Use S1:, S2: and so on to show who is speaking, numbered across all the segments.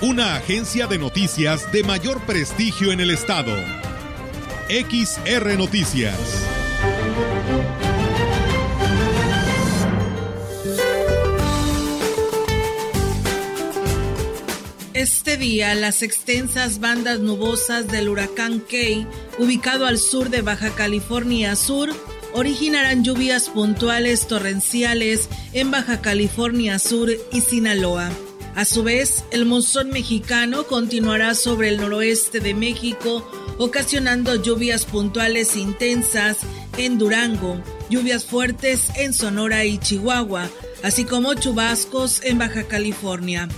S1: una agencia de noticias de mayor prestigio en el estado. XR Noticias.
S2: Este día, las extensas bandas nubosas del huracán Key, ubicado al sur de Baja California Sur, originarán lluvias puntuales torrenciales en Baja California Sur y Sinaloa. A su vez, el monzón mexicano continuará sobre el noroeste de México, ocasionando lluvias puntuales intensas en Durango, lluvias fuertes en Sonora y Chihuahua, así como chubascos en Baja California.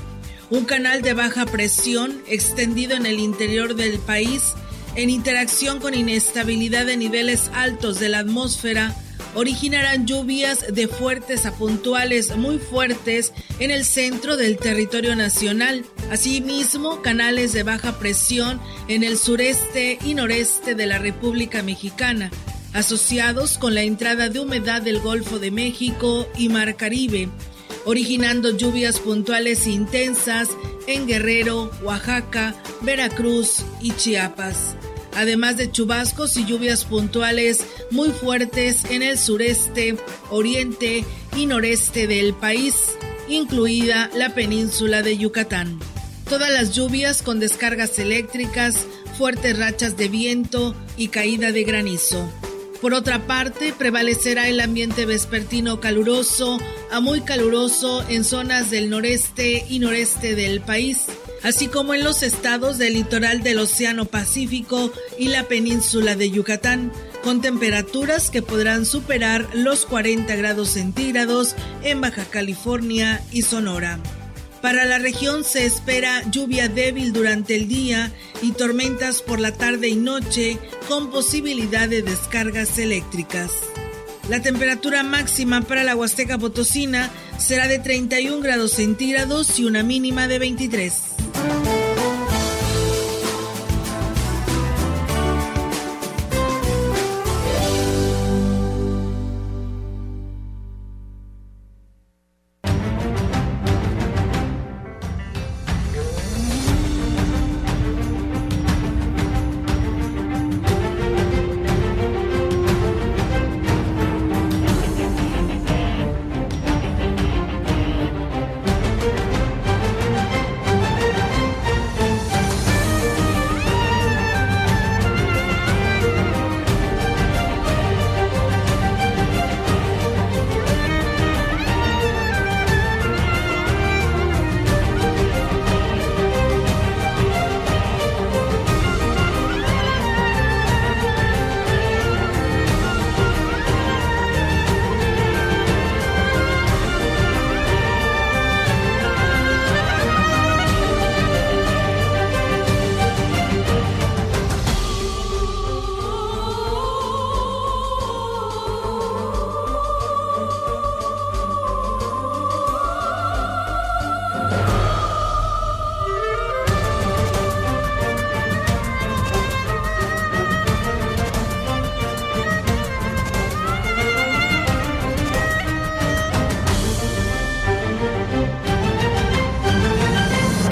S2: Un canal de baja presión extendido en el interior del país, en interacción con inestabilidad de niveles altos de la atmósfera, originarán lluvias de fuertes a puntuales muy fuertes en el centro del territorio nacional. Asimismo, canales de baja presión en el sureste y noreste de la República Mexicana, asociados con la entrada de humedad del Golfo de México y Mar Caribe, originando lluvias puntuales intensas en Guerrero, Oaxaca, Veracruz y Chiapas además de chubascos y lluvias puntuales muy fuertes en el sureste, oriente y noreste del país, incluida la península de Yucatán. Todas las lluvias con descargas eléctricas, fuertes rachas de viento y caída de granizo. Por otra parte, prevalecerá el ambiente vespertino caluroso a muy caluroso en zonas del noreste y noreste del país, así como en los estados del litoral del Océano Pacífico y la península de Yucatán, con temperaturas que podrán superar los 40 grados centígrados en Baja California y Sonora. Para la región se espera lluvia débil durante el día y tormentas por la tarde y noche con posibilidad de descargas eléctricas. La temperatura máxima para la Huasteca Potosina será de 31 grados centígrados y una mínima de 23. Thank you.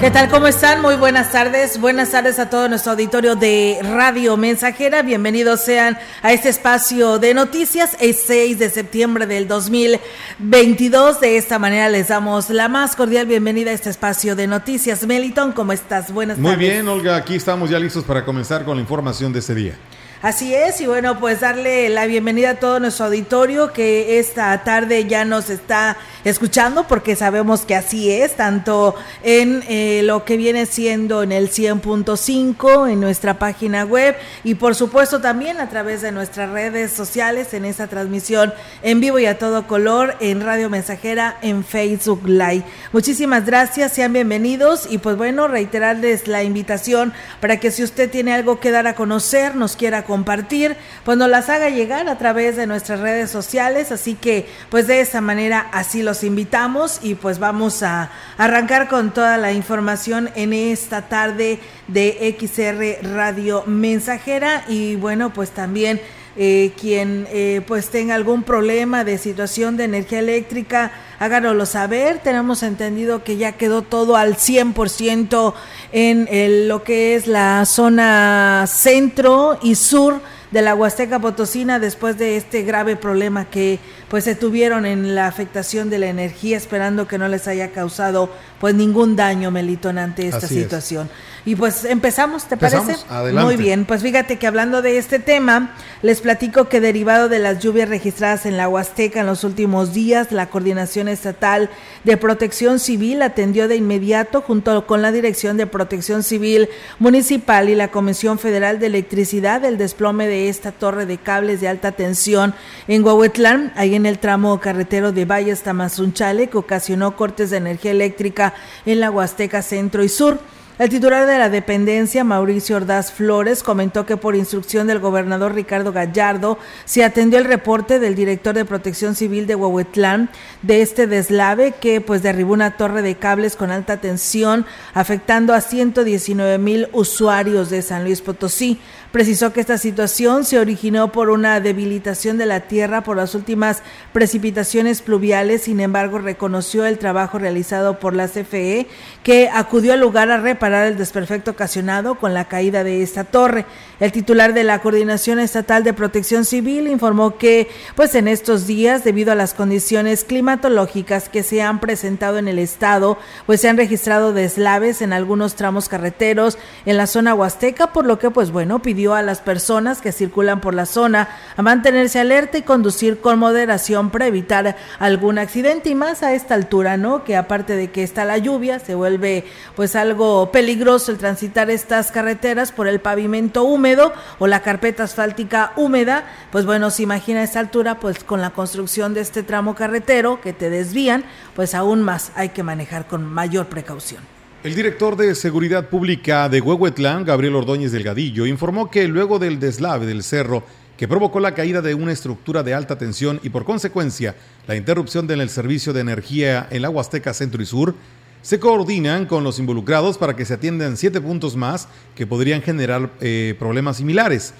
S2: ¿Qué tal? ¿Cómo están? Muy buenas tardes. Buenas tardes a todo nuestro auditorio de Radio Mensajera. Bienvenidos sean a este espacio de noticias. El 6 de septiembre del 2022. De esta manera les damos la más cordial bienvenida a este espacio de noticias. Meliton, ¿cómo estás? Buenas
S3: tardes.
S2: Muy
S3: bien, Olga. Aquí estamos ya listos para comenzar con la información de este día.
S2: Así es, y bueno, pues darle la bienvenida a todo nuestro auditorio que esta tarde ya nos está escuchando porque sabemos que así es, tanto en eh, lo que viene siendo en el 100.5, en nuestra página web y por supuesto también a través de nuestras redes sociales en esa transmisión en vivo y a todo color en Radio Mensajera en Facebook Live. Muchísimas gracias, sean bienvenidos y pues bueno, reiterarles la invitación para que si usted tiene algo que dar a conocer, nos quiera compartir, pues nos las haga llegar a través de nuestras redes sociales, así que pues de esa manera así los invitamos y pues vamos a arrancar con toda la información en esta tarde de XR Radio Mensajera y bueno pues también eh, quien eh, pues tenga algún problema de situación de energía eléctrica, háganoslo saber. Tenemos entendido que ya quedó todo al 100% en lo que es la zona centro y sur de la Huasteca Potosina después de este grave problema que pues se tuvieron en la afectación de la energía, esperando que no les haya causado pues ningún daño, Melitón, ante esta situación. Y pues empezamos, ¿te parece? Muy bien, pues fíjate que hablando de este tema, les platico que derivado de las lluvias registradas en la Huasteca en los últimos días, la Coordinación Estatal de Protección Civil atendió de inmediato junto con la Dirección de Protección Civil Municipal y la Comisión Federal de Electricidad el desplome de esta torre de cables de alta tensión en Huehuetlán, ahí en el tramo carretero de Valles Tamazunchale, que ocasionó cortes de energía eléctrica en la Huasteca Centro y Sur. El titular de la dependencia, Mauricio Ordaz Flores, comentó que por instrucción del gobernador Ricardo Gallardo se atendió el reporte del director de Protección Civil de Huehuetlán de este deslave que pues derribó una torre de cables con alta tensión afectando a 119 mil usuarios de San Luis Potosí. Precisó que esta situación se originó por una debilitación de la tierra por las últimas precipitaciones pluviales, sin embargo reconoció el trabajo realizado por la CFE que acudió al lugar a reparar el desperfecto ocasionado con la caída de esta torre. El titular de la Coordinación Estatal de Protección Civil informó que pues en estos días debido a las condiciones climatológicas que se han presentado en el estado, pues se han registrado deslaves en algunos tramos carreteros en la zona huasteca, por lo que pues bueno, pidió a las personas que circulan por la zona a mantenerse alerta y conducir con moderación para evitar algún accidente y más a esta altura, ¿no? Que aparte de que está la lluvia, se vuelve pues algo peligroso el transitar estas carreteras por el pavimento húmedo o la carpeta asfáltica húmeda, pues bueno, se imagina a esta altura pues con la construcción de este tramo carretero que te desvían, pues aún más hay que manejar con mayor precaución.
S3: El director de Seguridad Pública de Huehuetlán, Gabriel Ordóñez Delgadillo, informó que luego del deslave del cerro que provocó la caída de una estructura de alta tensión y por consecuencia la interrupción del servicio de energía en la Huasteca Centro y Sur, se coordinan con los involucrados para que se atiendan siete puntos más que podrían generar eh, problemas similares.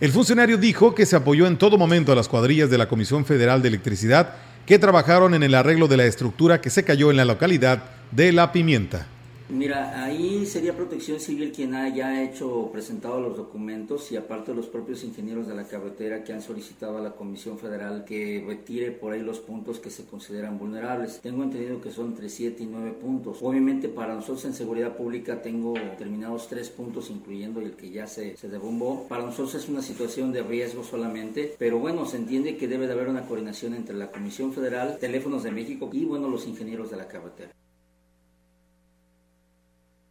S3: El funcionario dijo que se apoyó en todo momento a las cuadrillas de la Comisión Federal de Electricidad que trabajaron en el arreglo de la estructura que se cayó en la localidad de La Pimienta.
S4: Mira, ahí sería Protección Civil quien haya hecho, presentado los documentos y aparte los propios ingenieros de la carretera que han solicitado a la Comisión Federal que retire por ahí los puntos que se consideran vulnerables. Tengo entendido que son entre 7 y 9 puntos. Obviamente para nosotros en seguridad pública tengo determinados 3 puntos incluyendo el que ya se, se derrumbó. Para nosotros es una situación de riesgo solamente, pero bueno, se entiende que debe de haber una coordinación entre la Comisión Federal, Teléfonos de México y bueno, los ingenieros de la carretera.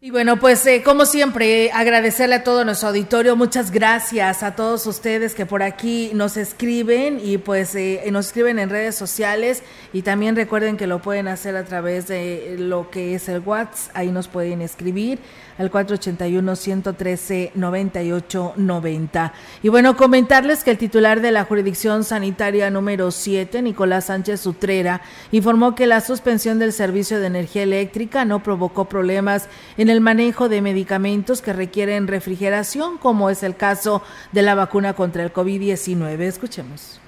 S2: Y bueno, pues eh, como siempre, agradecerle a todo nuestro auditorio. Muchas gracias a todos ustedes que por aquí nos escriben y pues eh, nos escriben en redes sociales y también recuerden que lo pueden hacer a través de lo que es el WhatsApp. Ahí nos pueden escribir al 481-113-9890. Y bueno, comentarles que el titular de la jurisdicción sanitaria número 7, Nicolás Sánchez Utrera, informó que la suspensión del servicio de energía eléctrica no provocó problemas en el manejo de medicamentos que requieren refrigeración, como es el caso de la vacuna contra el COVID-19. Escuchemos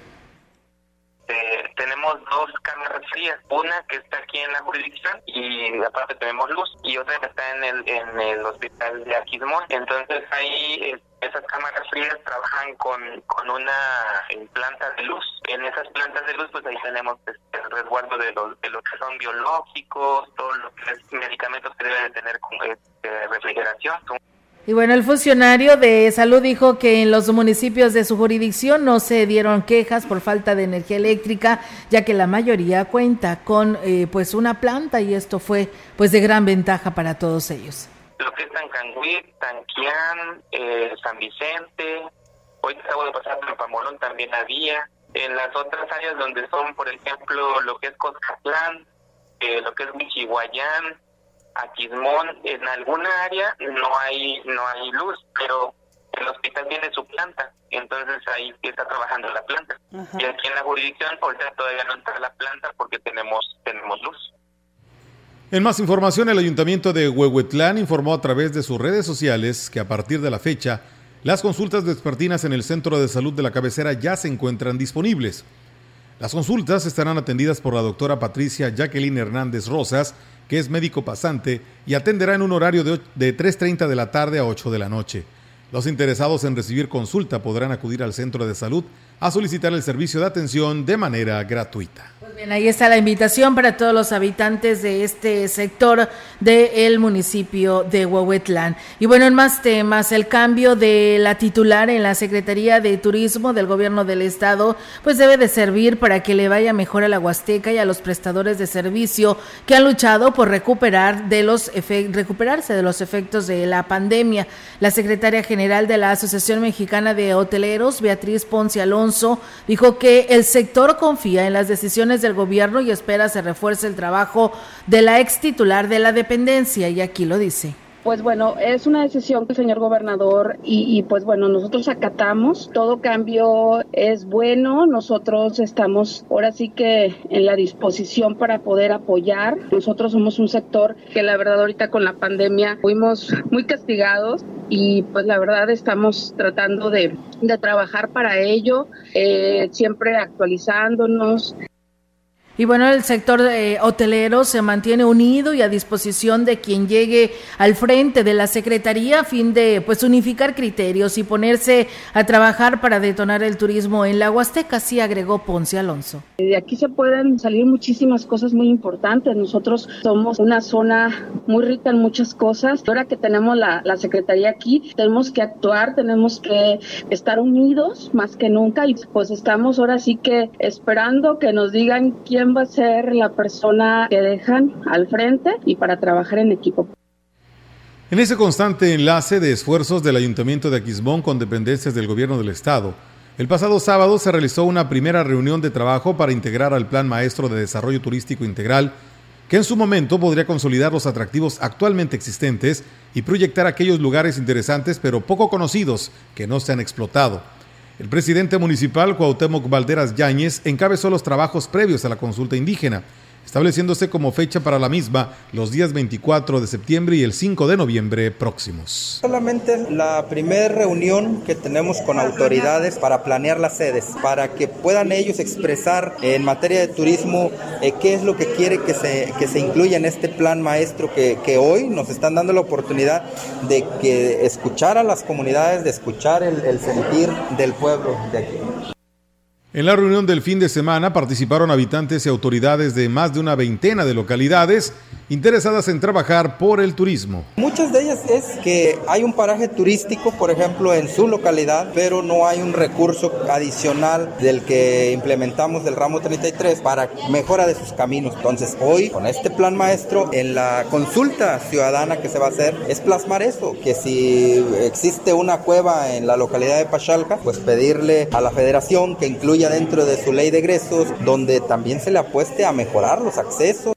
S5: tenemos dos cámaras frías, una que está aquí en la jurisdicción y aparte tenemos luz y otra que está en el, en el hospital de Aquismón. Entonces ahí eh, esas cámaras frías trabajan con, con una planta de luz. En esas plantas de luz pues ahí tenemos este, el resguardo de los, de los que son biológicos, todos los medicamentos que deben tener con, este, refrigeración.
S2: Y bueno, el funcionario de salud dijo que en los municipios de su jurisdicción no se dieron quejas por falta de energía eléctrica, ya que la mayoría cuenta con eh, pues una planta y esto fue pues de gran ventaja para todos ellos.
S5: Lo que es Tancangüí, Tanquián, eh, San Vicente, hoy acabo de pasar por Pamolón también había. En las otras áreas donde son, por ejemplo, lo que es Coscatlán, eh, lo que es Michihuayán, Aquismón, en alguna área no hay no hay luz, pero el hospital tiene su planta, entonces ahí está trabajando la planta. Y aquí en la jurisdicción ahorita todavía no entra la planta porque tenemos tenemos luz.
S3: En más información, el Ayuntamiento de Huehuetlán informó a través de sus redes sociales que a partir de la fecha, las consultas vespertinas en el Centro de Salud de la Cabecera ya se encuentran disponibles. Las consultas estarán atendidas por la doctora Patricia Jacqueline Hernández Rosas, que es médico pasante y atenderá en un horario de, de 3.30 de la tarde a 8 de la noche. Los interesados en recibir consulta podrán acudir al centro de salud a solicitar el servicio de atención de manera gratuita.
S2: Pues bien, ahí está la invitación para todos los habitantes de este sector del municipio de Huehuetlán. Y bueno, en más temas, el cambio de la titular en la Secretaría de Turismo del Gobierno del Estado, pues debe de servir para que le vaya mejor a la Huasteca y a los prestadores de servicio que han luchado por recuperar de los recuperarse de los efectos de la pandemia. La secretaria general de la Asociación Mexicana de Hoteleros, Beatriz Ponce Alonso, dijo que el sector confía en las decisiones del gobierno y espera se refuerce el trabajo de la ex titular de la dependencia y aquí lo dice.
S6: Pues bueno, es una decisión que el señor gobernador y, y, pues bueno, nosotros acatamos, todo cambio es bueno, nosotros estamos ahora sí que en la disposición para poder apoyar, nosotros somos un sector que la verdad ahorita con la pandemia fuimos muy castigados y pues la verdad estamos tratando de, de trabajar para ello, eh, siempre actualizándonos,
S2: y bueno, el sector eh, hotelero se mantiene unido y a disposición de quien llegue al frente de la Secretaría a fin de pues unificar criterios y ponerse a trabajar para detonar el turismo en la Huasteca, así agregó Ponce Alonso.
S6: De aquí se pueden salir muchísimas cosas muy importantes. Nosotros somos una zona muy rica en muchas cosas. Ahora que tenemos la, la Secretaría aquí, tenemos que actuar, tenemos que estar unidos más que nunca y pues estamos ahora sí que esperando que nos digan quién va a ser la persona que dejan al frente y para trabajar en equipo.
S3: En ese constante enlace de esfuerzos del Ayuntamiento de Aquismón con dependencias del Gobierno del Estado, el pasado sábado se realizó una primera reunión de trabajo para integrar al Plan Maestro de Desarrollo Turístico Integral, que en su momento podría consolidar los atractivos actualmente existentes y proyectar aquellos lugares interesantes pero poco conocidos que no se han explotado. El presidente municipal Cuauhtémoc Valderas Yáñez encabezó los trabajos previos a la consulta indígena estableciéndose como fecha para la misma los días 24 de septiembre y el 5 de noviembre próximos.
S7: Solamente la primera reunión que tenemos con autoridades para planear las sedes, para que puedan ellos expresar en materia de turismo eh, qué es lo que quiere que se, que se incluya en este plan maestro que, que hoy nos están dando la oportunidad de que escuchar a las comunidades, de escuchar el, el sentir del pueblo de aquí.
S3: En la reunión del fin de semana participaron habitantes y autoridades de más de una veintena de localidades interesadas en trabajar por el turismo.
S7: Muchas de ellas es que hay un paraje turístico, por ejemplo, en su localidad, pero no hay un recurso adicional del que implementamos del ramo 33 para mejora de sus caminos. Entonces, hoy, con este plan maestro, en la consulta ciudadana que se va a hacer, es plasmar eso, que si existe una cueva en la localidad de Pachalca, pues pedirle a la federación que incluya dentro de su ley de egresos, donde también se le apueste a mejorar los accesos.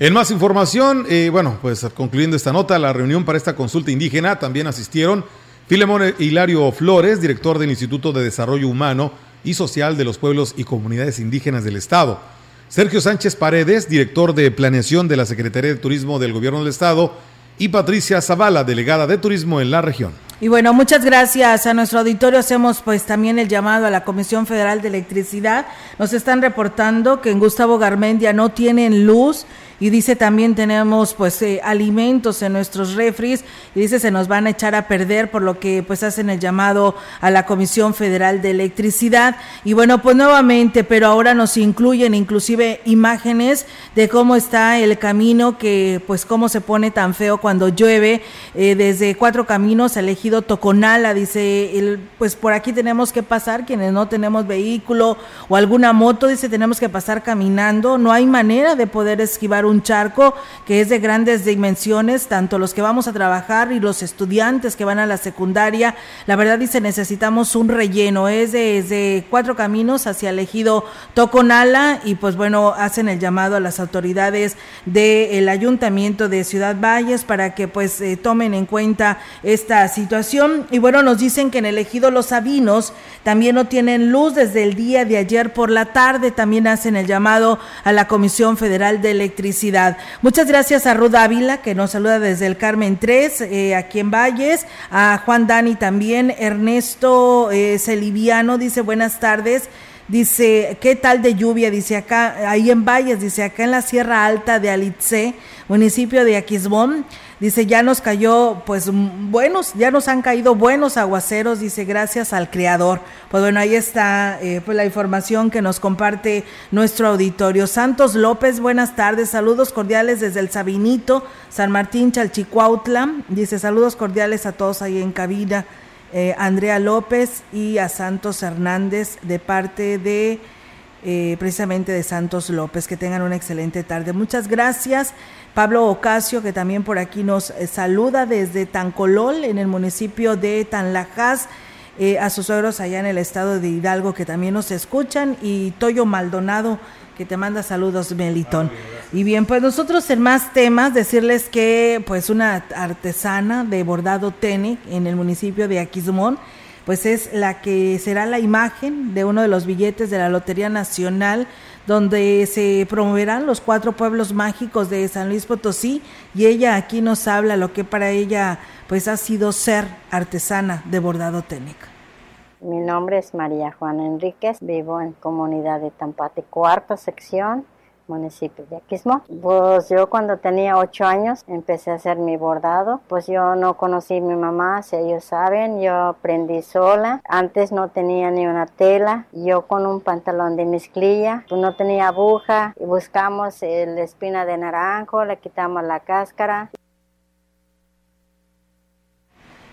S3: En más información, eh, bueno, pues concluyendo esta nota, la reunión para esta consulta indígena también asistieron Filemón Hilario Flores, director del Instituto de Desarrollo Humano y Social de los Pueblos y Comunidades Indígenas del Estado, Sergio Sánchez Paredes, director de Planeación de la Secretaría de Turismo del Gobierno del Estado, y Patricia Zavala, delegada de Turismo en la región.
S2: Y bueno, muchas gracias a nuestro auditorio. Hacemos pues también el llamado a la Comisión Federal de Electricidad. Nos están reportando que en Gustavo Garmendia no tienen luz y dice también tenemos pues eh, alimentos en nuestros refris y dice se nos van a echar a perder por lo que pues hacen el llamado a la Comisión Federal de Electricidad y bueno pues nuevamente pero ahora nos incluyen inclusive imágenes de cómo está el camino que pues cómo se pone tan feo cuando llueve eh, desde cuatro caminos elegido Toconala dice el, pues por aquí tenemos que pasar quienes no tenemos vehículo o alguna moto dice tenemos que pasar caminando no hay manera de poder esquivar un charco que es de grandes dimensiones, tanto los que vamos a trabajar y los estudiantes que van a la secundaria. La verdad dice, necesitamos un relleno, es desde cuatro caminos hacia el ejido Toconala y pues bueno, hacen el llamado a las autoridades del ayuntamiento de Ciudad Valles para que pues eh, tomen en cuenta esta situación. Y bueno, nos dicen que en el ejido Los Sabinos también no tienen luz desde el día de ayer por la tarde, también hacen el llamado a la Comisión Federal de Electricidad. Muchas gracias a Ruda Ávila, que nos saluda desde el Carmen 3, eh, aquí en Valles, a Juan Dani también, Ernesto eh, Celiviano dice buenas tardes. Dice, ¿qué tal de lluvia? Dice acá, ahí en Valles, dice acá en la Sierra Alta de Alitze, municipio de Aquismón. Dice, ya nos cayó, pues buenos, ya nos han caído buenos aguaceros, dice, gracias al Creador. Pues bueno, ahí está eh, pues la información que nos comparte nuestro auditorio. Santos López, buenas tardes, saludos cordiales desde el Sabinito, San Martín, Chalchicuautla. Dice, saludos cordiales a todos ahí en cabina. Eh, Andrea López y a Santos Hernández de parte de eh, precisamente de Santos López. Que tengan una excelente tarde. Muchas gracias. Pablo Ocasio, que también por aquí nos eh, saluda desde Tancolol, en el municipio de Tanlajas. A sus suegros allá en el estado de Hidalgo que también nos escuchan y Toyo Maldonado que te manda saludos Melitón. y bien, pues nosotros en más temas decirles que pues una artesana de bordado Tene en el municipio de Aquismón pues es la que será la imagen de uno de los billetes de la Lotería Nacional donde se promoverán los cuatro pueblos mágicos de San Luis Potosí y ella aquí nos habla lo que para ella pues ha sido ser artesana de bordado técnica.
S8: Mi nombre es María Juana Enríquez, vivo en comunidad de Tampate, cuarta sección, municipio de Aquismo. Pues yo cuando tenía ocho años empecé a hacer mi bordado. Pues yo no conocí a mi mamá, si ellos saben, yo aprendí sola. Antes no tenía ni una tela. Yo con un pantalón de mezclilla, pues no tenía aguja. Y buscamos la espina de naranjo, le quitamos la cáscara.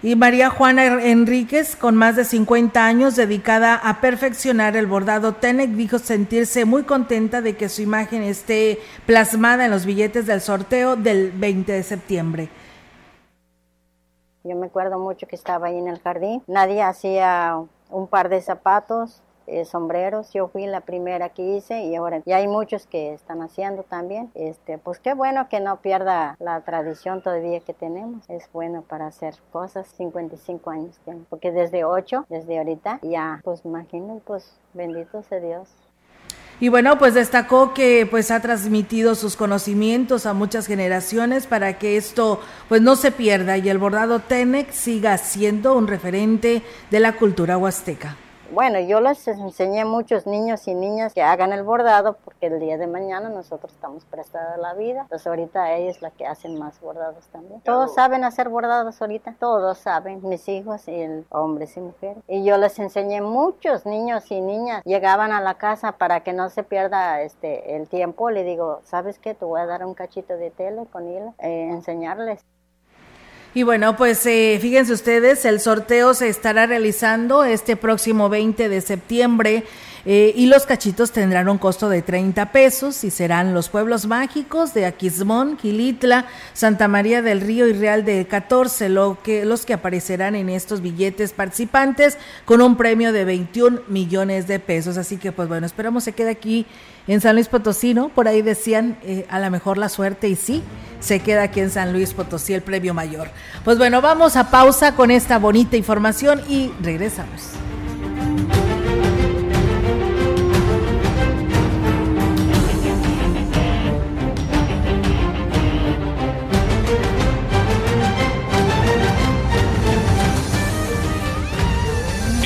S2: Y María Juana Enríquez, con más de 50 años dedicada a perfeccionar el bordado Tenec, dijo sentirse muy contenta de que su imagen esté plasmada en los billetes del sorteo del 20 de septiembre.
S8: Yo me acuerdo mucho que estaba ahí en el jardín. Nadie hacía un par de zapatos, eh, sombreros. Yo fui la primera que hice y ahora ya hay muchos que están haciendo también. Este, pues qué bueno que no pierda la tradición todavía que tenemos. Es bueno para hacer cosas. 55 años tengo. Porque desde 8, desde ahorita, ya, pues imagínense, pues bendito sea Dios.
S2: Y bueno, pues destacó que pues ha transmitido sus conocimientos a muchas generaciones para que esto pues no se pierda y el bordado Tenec siga siendo un referente de la cultura huasteca.
S8: Bueno, yo les enseñé a muchos niños y niñas que hagan el bordado porque el día de mañana nosotros estamos prestados a la vida. Entonces ahorita ellos las que hacen más bordados también. Todos saben hacer bordados ahorita, todos saben, mis hijos y el hombres y mujeres. Y yo les enseñé muchos niños y niñas llegaban a la casa para que no se pierda este el tiempo. Le digo, ¿sabes qué? Te voy a dar un cachito de tele con hilo, eh, enseñarles.
S2: Y bueno, pues eh, fíjense ustedes, el sorteo se estará realizando este próximo 20 de septiembre. Eh, y los cachitos tendrán un costo de 30 pesos y serán los pueblos mágicos de Aquismón, Gilitla, Santa María del Río y Real de 14, lo que, los que aparecerán en estos billetes participantes con un premio de 21 millones de pesos. Así que pues bueno, esperamos se quede aquí en San Luis Potosí, ¿no? Por ahí decían eh, a lo mejor la suerte y sí, se queda aquí en San Luis Potosí el premio mayor. Pues bueno, vamos a pausa con esta bonita información y regresamos.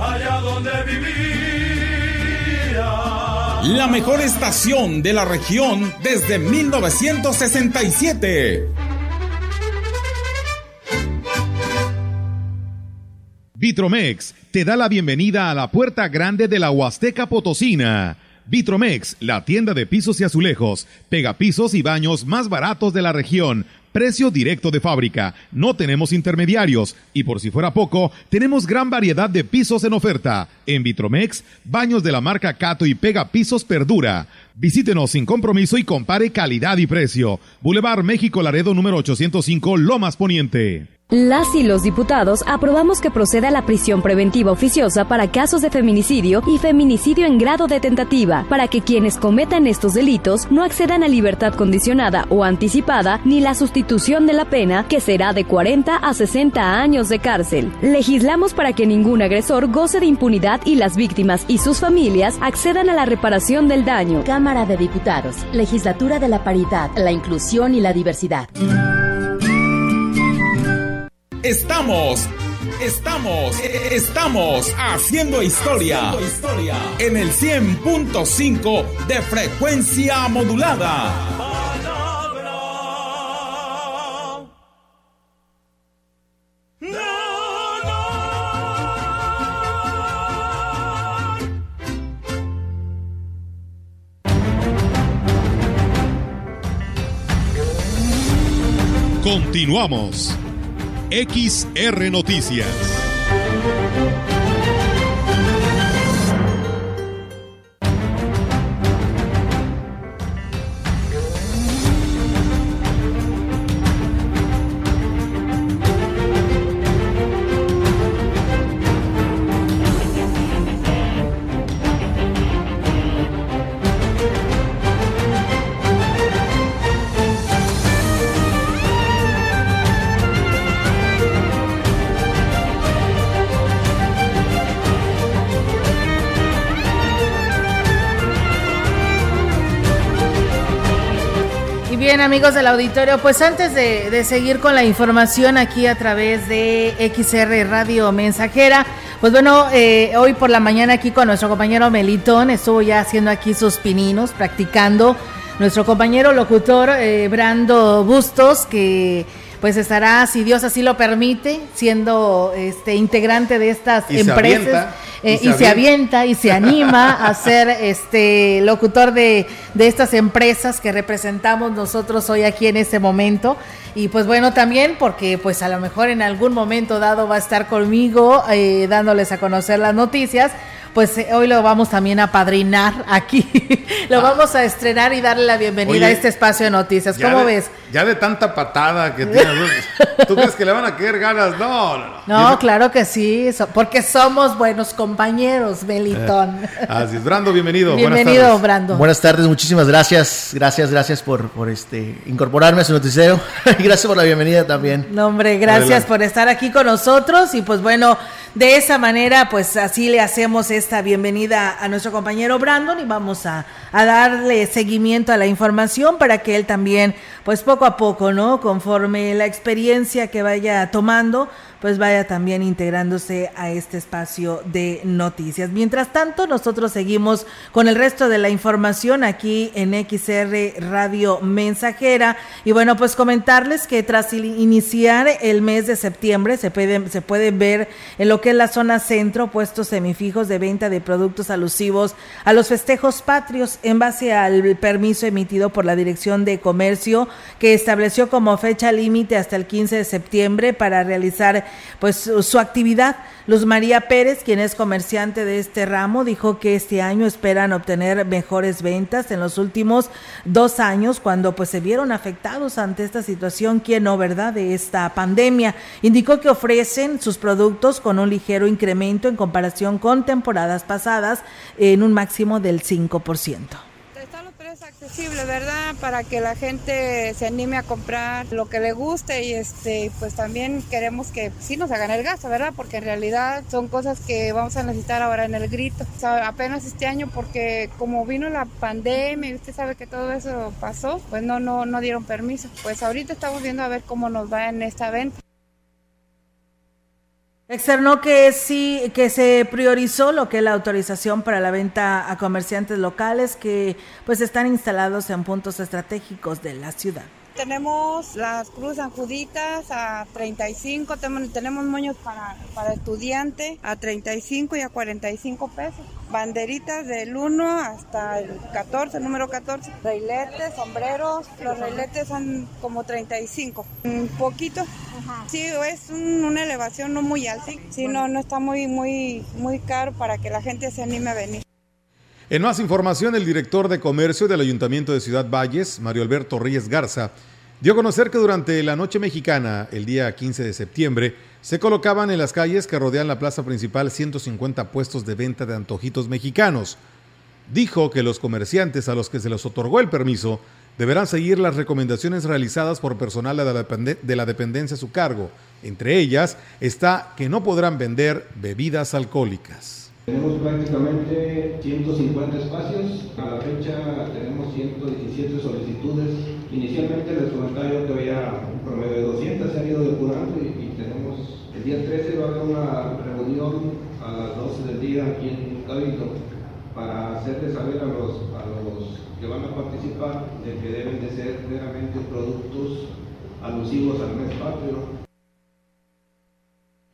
S9: allá donde vivía.
S10: La mejor estación de la región desde 1967.
S3: Vitromex te da la bienvenida a la puerta grande de la Huasteca Potosina. Vitromex, la tienda de pisos y azulejos, pegapisos y baños más baratos de la región Precio directo de fábrica, no tenemos intermediarios y por si fuera poco, tenemos gran variedad de pisos en oferta. En Vitromex, baños de la marca Cato y Pega Pisos Perdura. Visítenos sin compromiso y compare calidad y precio. Boulevard México Laredo número 805 Lomas Poniente.
S11: Las y los diputados aprobamos que proceda la prisión preventiva oficiosa para casos de feminicidio y feminicidio en grado de tentativa, para que quienes cometan estos delitos no accedan a libertad condicionada o anticipada ni la sustitución de la pena, que será de 40 a 60 años de cárcel. Legislamos para que ningún agresor goce de impunidad y las víctimas y sus familias accedan a la reparación del daño.
S12: Cámara de Diputados, Legislatura de la Paridad, la Inclusión y la Diversidad.
S10: Estamos, estamos, estamos haciendo historia, en el 100.5 de frecuencia modulada.
S3: Continuamos. XR Noticias.
S2: Amigos del auditorio, pues antes de, seguir con la información aquí a través de XR Radio Mensajera, pues bueno, eh, hoy por la mañana aquí con nuestro compañero Melitón, estuvo ya haciendo aquí sus pininos, practicando. Nuestro compañero locutor eh, Brando Bustos, que pues estará, si Dios así lo permite, siendo este integrante de estas empresas. Eh, y, se, avienta y se anima a ser este locutor de, de estas empresas que representamos nosotros hoy aquí en este momento. Y pues bueno, también porque pues a lo mejor en algún momento dado va a estar conmigo eh, dándoles a conocer las noticias pues eh, hoy lo vamos también a padrinar aquí. lo ah. vamos a estrenar y darle la bienvenida a este espacio de noticias. ¿Cómo ves?
S13: Ya de tanta patada que tiene. ¿Tú crees que le van a quedar ganas? No, no,
S2: no. No, claro que sí, porque somos buenos compañeros, Belitón.
S13: así es. Brando, bienvenido.
S2: Bienvenido,
S14: Buenas
S2: Brando.
S14: Buenas tardes, muchísimas gracias. Gracias, gracias por, por este incorporarme a su noticiero. y gracias por la bienvenida también.
S2: No, hombre, gracias por estar aquí con nosotros. Y pues bueno, de esa manera, pues así le hacemos esta bienvenida a nuestro compañero Brandon y vamos a, a, darle seguimiento a la información para que él también, pues poco a poco, ¿no? Conforme la experiencia que vaya tomando, pues vaya también integrándose a este espacio de noticias. Mientras tanto, nosotros seguimos con el resto de la información aquí en XR Radio Mensajera. Y bueno, pues comentarles que tras iniciar el mes de septiembre se puede, se puede ver en lo que es la zona centro puestos semifijos de venta de productos alusivos a los festejos patrios en base al permiso emitido por la Dirección de Comercio que estableció como fecha límite hasta el 15 de septiembre para realizar pues su actividad. Luz María Pérez, quien es comerciante de este ramo, dijo que este año esperan obtener mejores ventas en los últimos dos años, cuando pues se vieron afectados ante esta situación, que no, ¿verdad?, de esta pandemia. Indicó que ofrecen sus productos con un ligero incremento en comparación con temporadas pasadas en un máximo del 5%
S15: accesible, ¿verdad? Para que la gente se anime a comprar lo que le guste y este, pues también queremos que sí nos hagan el gasto, ¿verdad? Porque en realidad son cosas que vamos a necesitar ahora en el grito. O sea, apenas este año porque como vino la pandemia y usted sabe que todo eso pasó, pues no, no, no dieron permiso. Pues ahorita estamos viendo a ver cómo nos va en esta venta.
S2: Externó que sí, que se priorizó lo que es la autorización para la venta a comerciantes locales que pues están instalados en puntos estratégicos de la ciudad.
S15: Tenemos las Cruz Juditas a 35, tenemos, moños para, para estudiante a 35 y a 45 pesos. Banderitas del 1 hasta el 14, número 14. Reiletes, sombreros, los reiletes son como 35. Un poquito. Sí, es una elevación no muy alta. Sí, no, no está muy, muy, muy caro para que la gente se anime a venir.
S3: En más información, el director de comercio del Ayuntamiento de Ciudad Valles, Mario Alberto Reyes Garza, dio a conocer que durante la noche mexicana, el día 15 de septiembre, se colocaban en las calles que rodean la plaza principal 150 puestos de venta de antojitos mexicanos. Dijo que los comerciantes a los que se les otorgó el permiso deberán seguir las recomendaciones realizadas por personal de la dependencia a su cargo. Entre ellas está que no podrán vender bebidas alcohólicas.
S16: Tenemos prácticamente 150 espacios, a la fecha tenemos 117 solicitudes. Inicialmente les comentaba que había un promedio de 200, se han ido depurando y, tenemos, el día 13 va a haber una reunión a las 12 del día aquí en Cabildo para hacerles saber a los, a los que van a participar de que deben de ser meramente productos alusivos al mes patrio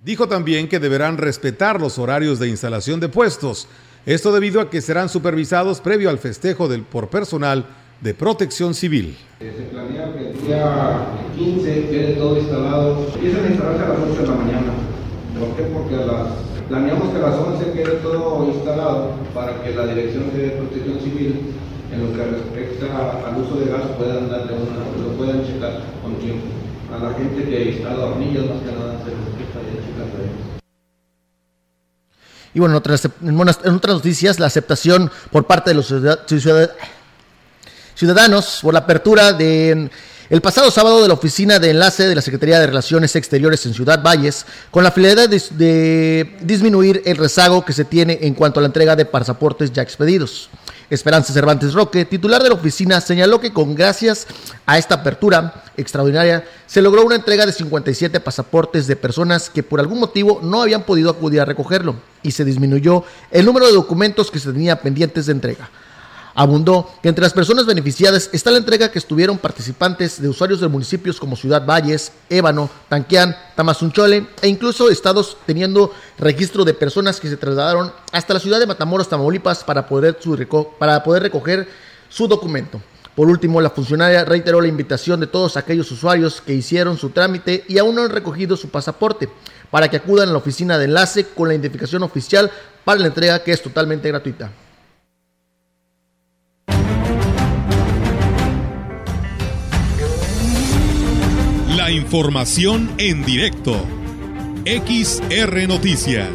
S3: Dijo también que deberán respetar los horarios de instalación de puestos, esto debido a que serán supervisados previo al festejo del, por personal de protección civil.
S16: Se planea que el día 15 quede todo instalado, empiezan a instalarse a las 8 de la mañana. ¿Por qué? Porque las, planeamos que a las 11 quede todo instalado para que la Dirección de Protección Civil, en lo que respecta al uso de gas, puedan darle una, lo puedan checar con tiempo. La gente que instala hornillas, más que nada, se
S14: y bueno, en otras, en otras noticias, la aceptación por parte de los ciudadanos por la apertura de el pasado sábado de la oficina de enlace de la Secretaría de Relaciones Exteriores en Ciudad Valles, con la finalidad de disminuir el rezago que se tiene en cuanto a la entrega de pasaportes ya expedidos. Esperanza Cervantes Roque, titular de la oficina, señaló que con gracias a esta apertura extraordinaria se logró una entrega de 57 pasaportes de personas que por algún motivo no habían podido acudir a recogerlo y se disminuyó el número de documentos que se tenía pendientes de entrega. Abundó que entre las personas beneficiadas está la entrega que estuvieron participantes de usuarios de municipios como Ciudad Valles, Ébano, Tanquián, Tamazunchole e incluso estados teniendo registro de personas que se trasladaron hasta la ciudad de Matamoros, Tamaulipas para poder, para poder recoger su documento. Por último, la funcionaria reiteró la invitación de todos aquellos usuarios que hicieron su trámite y aún no han recogido su pasaporte para que acudan a la oficina de enlace con la identificación oficial para la entrega que es totalmente gratuita.
S1: La información en directo. XR Noticias.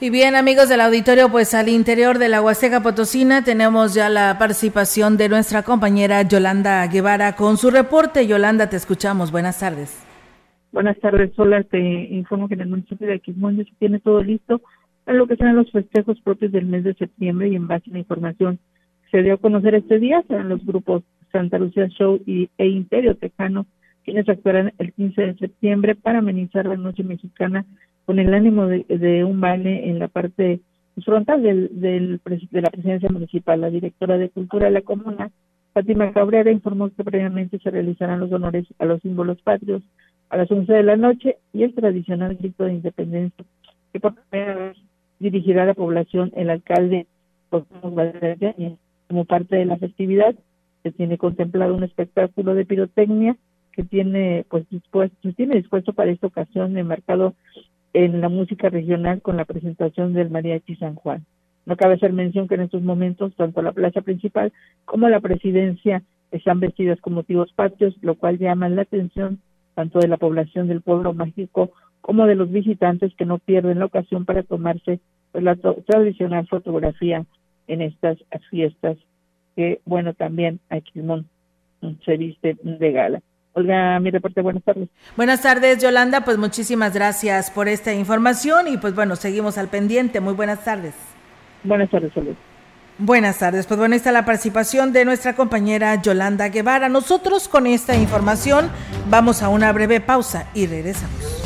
S2: Y bien, amigos del auditorio, pues al interior de la Huasteca Potosina tenemos ya la participación de nuestra compañera Yolanda Guevara con su reporte. Yolanda, te escuchamos. Buenas tardes.
S17: Buenas tardes, Sola. Te informo que en el municipio de Aquismón ya se tiene todo listo para lo que serán los festejos propios del mes de septiembre y en base a la información se dio a conocer este día serán los grupos Santa Lucía Show y, e Imperio Tejano quienes actuarán el 15 de septiembre para amenizar la noche mexicana con el ánimo de, un baile en la parte frontal del, del, de la presidencia municipal. La directora de Cultura de la Comuna, Fátima Cabrera, informó que previamente se realizarán los honores a los símbolos patrios a las 11 de la noche y el tradicional grito de independencia que por primera vez dirigirá a la población el alcalde José como parte de la festividad, se tiene contemplado un espectáculo de pirotecnia que tiene pues dispuesto, tiene dispuesto para esta ocasión el mercado en la música regional con la presentación del Mariachi San Juan. No cabe hacer mención que en estos momentos tanto la plaza principal como la presidencia están vestidas con motivos patrios, lo cual llama la atención tanto de la población del pueblo mágico como de los visitantes que no pierden la ocasión para tomarse pues, la tradicional fotografía en estas fiestas que, bueno, también aquí se viste de gala. Olga, mi reporte, buenas tardes.
S2: Buenas tardes, Yolanda, pues muchísimas gracias por esta información y pues bueno, seguimos al pendiente. Muy buenas tardes.
S17: Buenas tardes, salud.
S2: Buenas tardes, pues bueno, está la participación de nuestra compañera Yolanda Guevara. Nosotros con esta información vamos a una breve pausa y regresamos.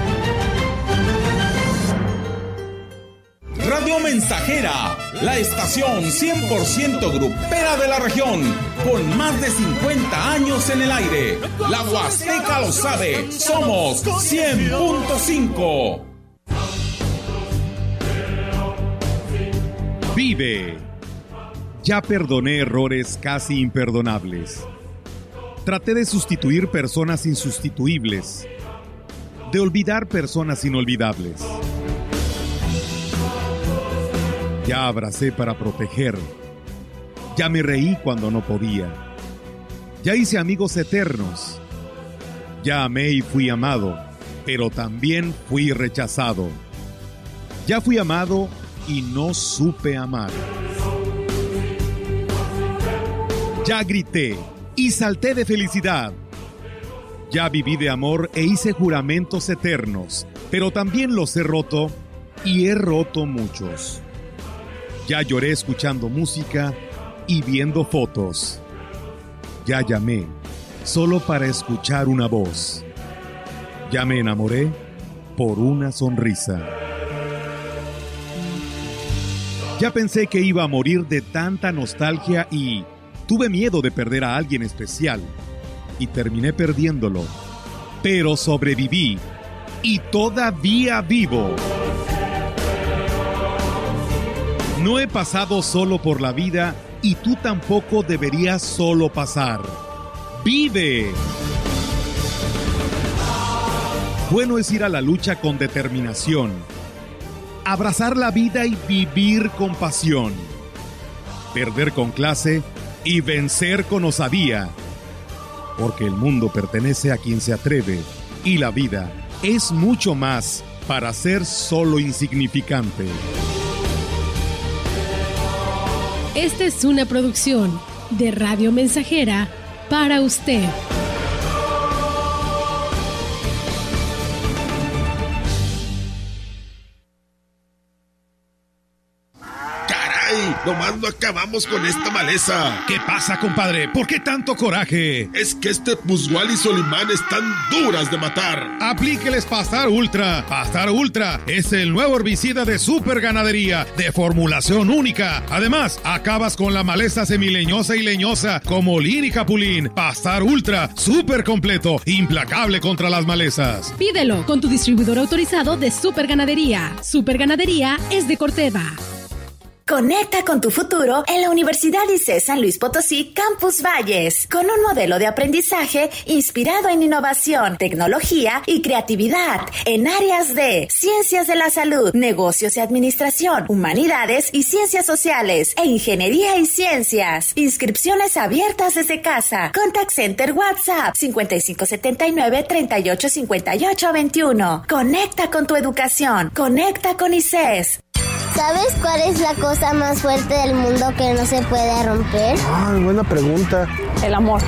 S10: Radio Mensajera, la estación 100% grupera de la región, con más de 50 años en el aire. La Huasteca lo sabe, somos 100.5.
S3: Vive. Ya perdoné errores casi imperdonables. Traté de sustituir personas insustituibles, de olvidar personas inolvidables. Ya abracé para proteger. Ya me reí cuando no podía. Ya hice amigos eternos. Ya amé y fui amado, pero también fui rechazado. Ya fui amado y no supe amar. Ya grité y salté de felicidad. Ya viví de amor e hice juramentos eternos, pero también los he roto y he roto muchos. Ya lloré escuchando música y viendo fotos. Ya llamé solo para escuchar una voz. Ya me enamoré por una sonrisa. Ya pensé que iba a morir de tanta nostalgia y tuve miedo de perder a alguien especial y terminé perdiéndolo. Pero sobreviví y todavía vivo. No he pasado solo por la vida y tú tampoco deberías solo pasar. ¡Vive! Bueno es ir a la lucha con determinación, abrazar la vida y vivir con pasión, perder con clase y vencer con osadía, porque el mundo pertenece a quien se atreve y la vida es mucho más para ser solo insignificante.
S18: Esta es una producción de Radio Mensajera para usted.
S19: Nomás no acabamos con esta maleza.
S3: ¿Qué pasa, compadre? ¿Por qué tanto coraje?
S19: Es que este Pusgual y Solimán están duras de matar.
S3: Aplíqueles Pastar Ultra. Pastar Ultra es el nuevo herbicida de super ganadería, de formulación única. Además, acabas con la maleza semileñosa y leñosa como Lin y Capulín. Pastar Ultra, súper completo, implacable contra las malezas.
S18: Pídelo con tu distribuidor autorizado de super ganadería. Super ganadería es de Corteva.
S20: Conecta con tu futuro en la Universidad ICE San Luis Potosí Campus Valles, con un modelo de aprendizaje inspirado en innovación, tecnología y creatividad en áreas de ciencias de la salud, negocios y administración, humanidades y ciencias sociales e ingeniería y ciencias. Inscripciones abiertas desde casa. Contact Center WhatsApp 5579 385821. Conecta con tu educación. Conecta con ICES.
S21: ¿Sabes cuál es la cosa más fuerte del mundo que no se puede romper?
S22: Ah, buena pregunta.
S23: El amor.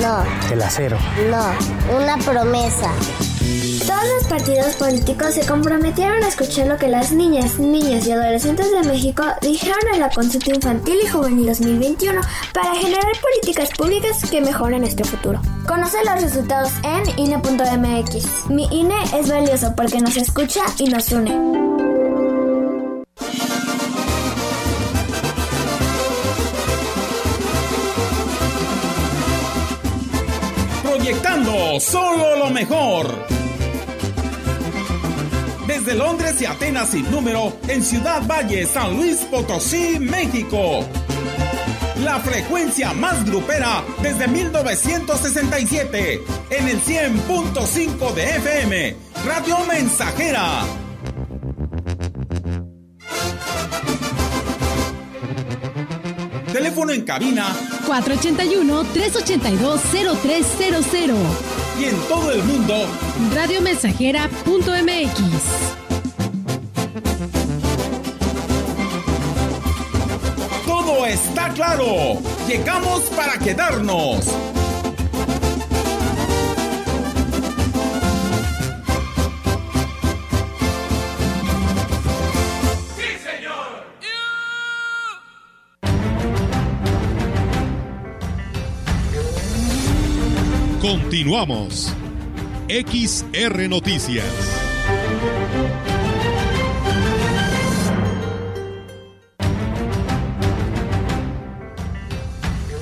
S21: No.
S22: El acero.
S21: No, una promesa.
S24: Todos los partidos políticos se comprometieron a escuchar lo que las niñas, niños y adolescentes de México dijeron en la consulta infantil y juvenil 2021 para generar políticas públicas que mejoren nuestro futuro. Conoce los resultados en INE.mx. Mi INE es valioso porque nos escucha y nos une.
S10: Proyectando solo lo mejor. Desde Londres y Atenas sin número, en Ciudad Valle, San Luis Potosí, México. La frecuencia más grupera desde 1967, en el 100.5 de FM, Radio Mensajera Teléfono en cabina
S18: 481-382-0300.
S10: Y en todo el mundo,
S18: radiomensajera.mx.
S10: Todo está claro. Llegamos para quedarnos.
S1: Continuamos. XR Noticias.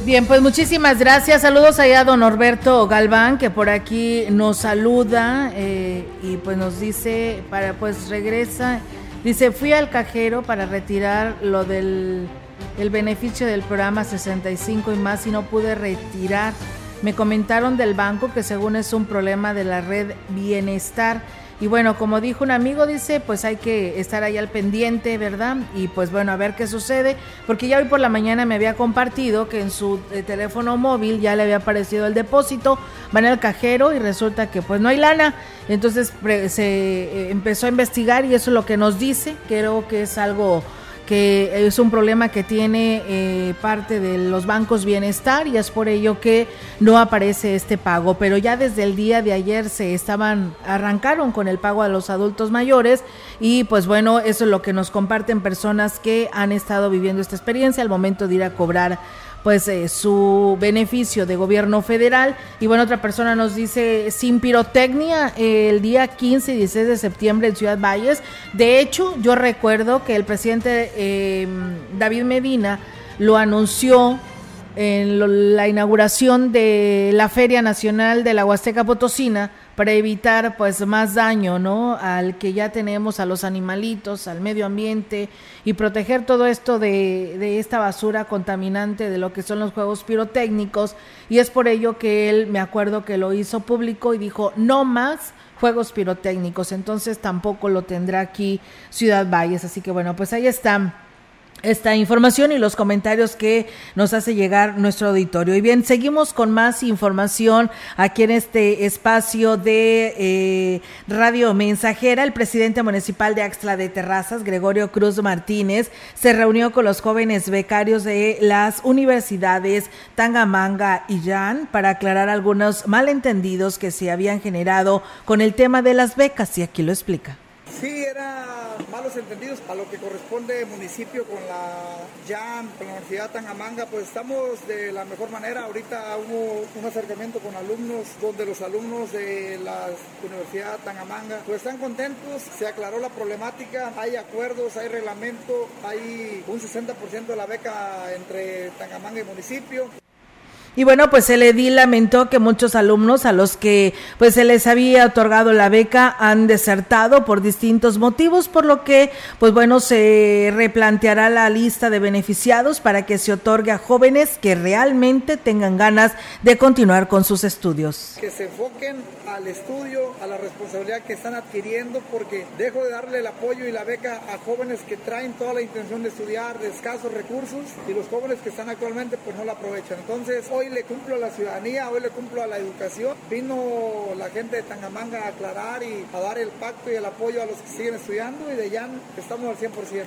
S2: Bien, pues muchísimas gracias. Saludos allá a don Norberto Galván, que por aquí nos saluda eh, y pues nos dice, para pues regresa, dice, fui al cajero para retirar lo del el beneficio del programa 65 y más y no pude retirar me comentaron del banco que según es un problema de la red Bienestar. Y bueno, como dijo un amigo, dice, pues hay que estar ahí al pendiente, ¿verdad? Y pues bueno, a ver qué sucede, porque ya hoy por la mañana me había compartido que en su eh, teléfono móvil ya le había aparecido el depósito, van al cajero y resulta que pues no hay lana. Entonces se eh, empezó a investigar y eso es lo que nos dice, creo que es algo que es un problema que tiene eh, parte de los bancos bienestar y es por ello que no aparece este pago. Pero ya desde el día de ayer se estaban, arrancaron con el pago a los adultos mayores y pues bueno, eso es lo que nos comparten personas que han estado viviendo esta experiencia al momento de ir a cobrar pues eh, su beneficio de gobierno federal. Y bueno, otra persona nos dice, sin pirotecnia, el día 15 y 16 de septiembre en Ciudad Valles. De hecho, yo recuerdo que el presidente eh, David Medina lo anunció en la inauguración de la Feria Nacional de la Huasteca Potosina para evitar pues más daño, ¿no? Al que ya tenemos a los animalitos, al medio ambiente y proteger todo esto de, de esta basura contaminante de lo que son los juegos pirotécnicos. Y es por ello que él me acuerdo que lo hizo público y dijo no más juegos pirotécnicos, entonces tampoco lo tendrá aquí Ciudad Valles, así que bueno, pues ahí están esta información y los comentarios que nos hace llegar nuestro auditorio. Y bien, seguimos con más información aquí en este espacio de eh, Radio Mensajera. El presidente municipal de Axtla de Terrazas, Gregorio Cruz Martínez, se reunió con los jóvenes becarios de las universidades Tangamanga y Yan para aclarar algunos malentendidos que se habían generado con el tema de las becas. Y aquí lo explica.
S25: Sí, era malos entendidos a lo que corresponde municipio con la JAM, con la Universidad Tangamanga, pues estamos de la mejor manera. Ahorita hubo un acercamiento con alumnos donde los alumnos de la Universidad Tangamanga pues están contentos, se aclaró la problemática, hay acuerdos, hay reglamento, hay un 60% de la beca entre Tangamanga y municipio.
S2: Y bueno, pues el edil lamentó que muchos alumnos a los que pues se les había otorgado la beca han desertado por distintos motivos, por lo que pues bueno, se replanteará la lista de beneficiados para que se otorgue a jóvenes que realmente tengan ganas de continuar con sus estudios.
S25: Que se enfoquen al estudio, a la responsabilidad que están adquiriendo, porque dejo de darle el apoyo y la beca a jóvenes que traen toda la intención de estudiar, de escasos recursos, y los jóvenes que están actualmente pues no la aprovechan. Entonces, hoy le cumplo a la ciudadanía, hoy le cumplo a la educación. Vino la gente de Tangamanga a aclarar y a dar el pacto y el apoyo a los que siguen estudiando y de ya estamos al 100%.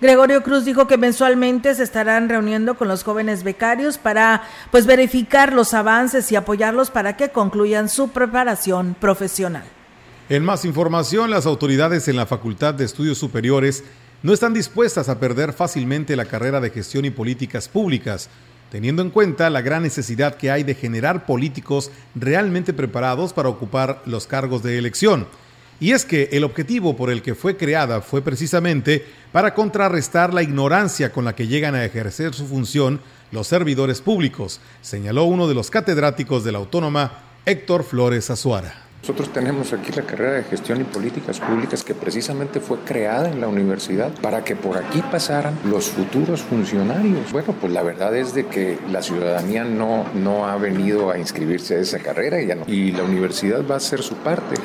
S2: Gregorio Cruz dijo que mensualmente se estarán reuniendo con los jóvenes becarios para pues verificar los avances y apoyarlos para que concluyan su preparación profesional.
S3: En más información, las autoridades en la Facultad de Estudios Superiores no están dispuestas a perder fácilmente la carrera de gestión y políticas públicas, teniendo en cuenta la gran necesidad que hay de generar políticos realmente preparados para ocupar los cargos de elección. Y es que el objetivo por el que fue creada fue precisamente para contrarrestar la ignorancia con la que llegan a ejercer su función los servidores públicos, señaló uno de los catedráticos de la Autónoma, Héctor Flores Azuara.
S26: Nosotros tenemos aquí la carrera de gestión y políticas públicas que precisamente fue creada en la universidad para que por aquí pasaran los futuros funcionarios. Bueno, pues la verdad es de que la ciudadanía no, no ha venido a inscribirse a esa carrera y, ya no. y la universidad va a hacer su parte.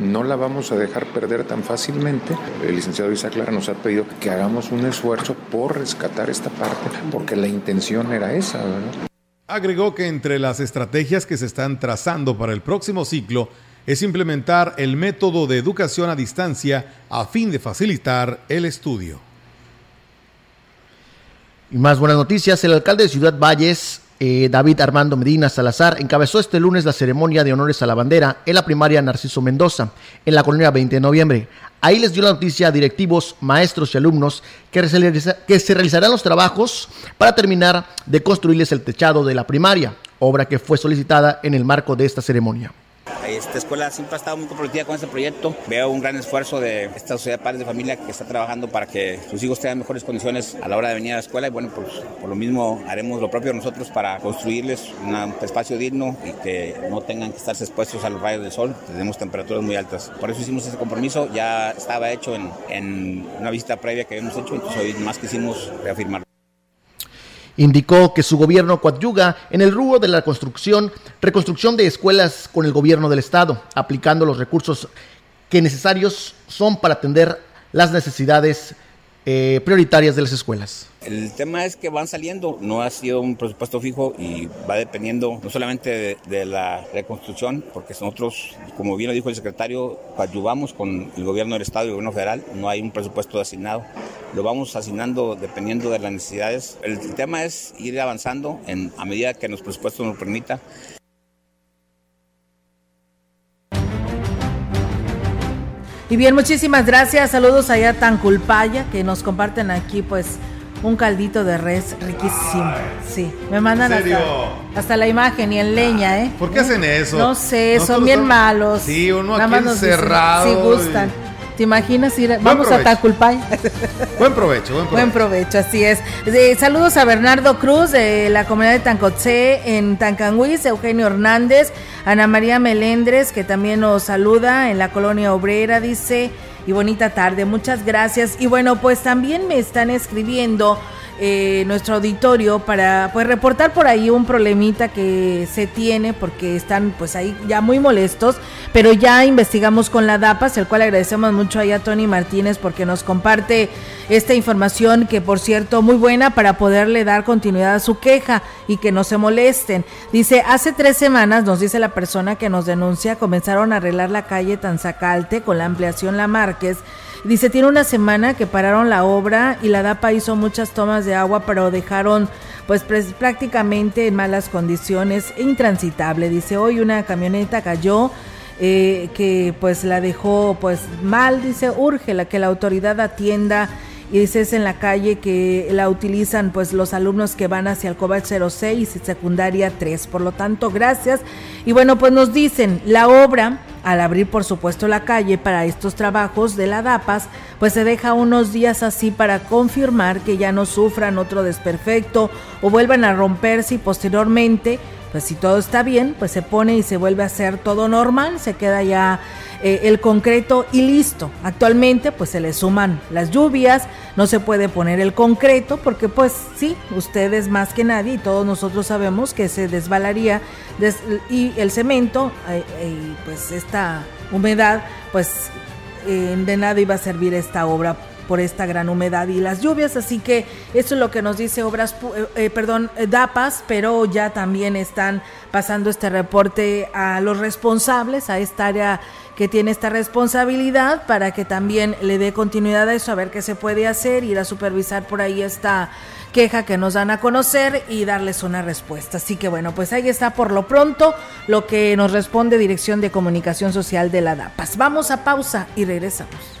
S26: No la vamos a dejar perder tan fácilmente. El licenciado Isaac Clara nos ha pedido que hagamos un esfuerzo por rescatar esta parte porque la intención era esa, ¿verdad?
S3: Agregó que entre las estrategias que se están trazando para el próximo ciclo es implementar el método de educación a distancia a fin de facilitar el estudio.
S14: Y más buenas noticias, el alcalde de Ciudad Valles, eh, David Armando Medina Salazar, encabezó este lunes la ceremonia de honores a la bandera en la primaria Narciso Mendoza, en la colonia 20 de noviembre. Ahí les dio la noticia a directivos, maestros y alumnos que, que se realizarán los trabajos para terminar de construirles el techado de la primaria, obra que fue solicitada en el marco de esta ceremonia.
S27: Esta escuela siempre ha estado muy comprometida con este proyecto. Veo un gran esfuerzo de esta sociedad de padres de familia que está trabajando para que sus hijos tengan mejores condiciones a la hora de venir a la escuela y bueno, pues por lo mismo haremos lo propio nosotros para construirles un espacio digno y que no tengan que estarse expuestos a los rayos del sol. Tenemos temperaturas muy altas. Por eso hicimos ese compromiso. Ya estaba hecho en, en una visita previa que habíamos hecho, entonces hoy más quisimos reafirmarlo.
S14: Indicó que su gobierno coadyuga en el rubro de la construcción, reconstrucción de escuelas con el gobierno del Estado, aplicando los recursos que necesarios son para atender las necesidades eh, prioritarias de las escuelas.
S27: El tema es que van saliendo, no ha sido un presupuesto fijo y va dependiendo no solamente de, la reconstrucción, porque nosotros, como bien lo dijo el secretario, ayudamos con el gobierno del Estado y el gobierno federal, no hay un presupuesto asignado, lo vamos asignando dependiendo de las necesidades. El, tema es ir avanzando a medida que los presupuestos nos permita.
S2: Y bien, muchísimas gracias. Saludos allá a Tanculpaya, que nos comparten aquí, pues, un caldito de res riquísimo. Sí, me mandan hasta, la imagen y en leña, ¿eh?
S3: ¿Por qué hacen eso?
S2: No sé, son bien malos.
S3: Sí, uno aquí encerrado.
S2: Si gustan. ¿Te imaginas ir? Vamos a Taculpay.
S3: Buen provecho, buen provecho.
S2: Buen provecho, así es. saludos a Bernardo Cruz de la comunidad de Tancotse en Tancanguis, Eugenio Hernández, Ana María Melendres, que también nos saluda en la colonia obrera, dice y bonita tarde. Muchas gracias. Y bueno, pues también me están escribiendo eh, nuestro auditorio para pues reportar por ahí un problemita que se tiene porque están pues ahí ya muy molestos, pero ya investigamos con la DAPAS, el cual agradecemos mucho ahí a Tony Martínez porque nos comparte esta información que por cierto muy buena para poderle dar continuidad a su queja y que no se molesten. Dice, hace tres semanas, nos dice la persona que nos denuncia, comenzaron a arreglar la calle Tanzacalte con la ampliación La Márquez Dice, tiene una semana que pararon la obra y la DAPA hizo muchas tomas de agua, pero dejaron pues prácticamente en malas condiciones, intransitable. Dice, hoy una camioneta cayó. Eh, que pues la dejó pues mal, dice, urge la que la autoridad atienda y dice es en la calle que la utilizan pues los alumnos que van hacia el Cobalt 06 y secundaria 3. Por lo tanto, gracias. Y bueno, pues nos dicen, la obra, al abrir por supuesto la calle para estos trabajos de la DAPAS, pues se deja unos días así para confirmar que ya no sufran otro desperfecto o vuelvan a romperse y posteriormente pues si todo está bien, pues se pone y se vuelve a hacer todo normal, se queda ya eh, el concreto y listo. Actualmente pues se le suman las lluvias, no se puede poner el concreto porque pues sí, ustedes más que nadie y todos nosotros sabemos que se desbalaría y el cemento eh, eh, pues esta humedad pues de nada iba a servir esta obra por esta gran humedad y las lluvias. Así que eso es lo que nos dice Obras, eh, eh, perdón, DAPAS, pero ya también están pasando este reporte a los responsables, a esta área que tiene esta responsabilidad para que también le dé continuidad a eso, a ver qué se puede hacer, ir a supervisar por ahí esta queja que nos dan a conocer y darles una respuesta. Así que bueno, pues ahí está por lo pronto lo que nos responde Dirección de Comunicación Social de la DAPAS. Vamos a pausa y regresamos.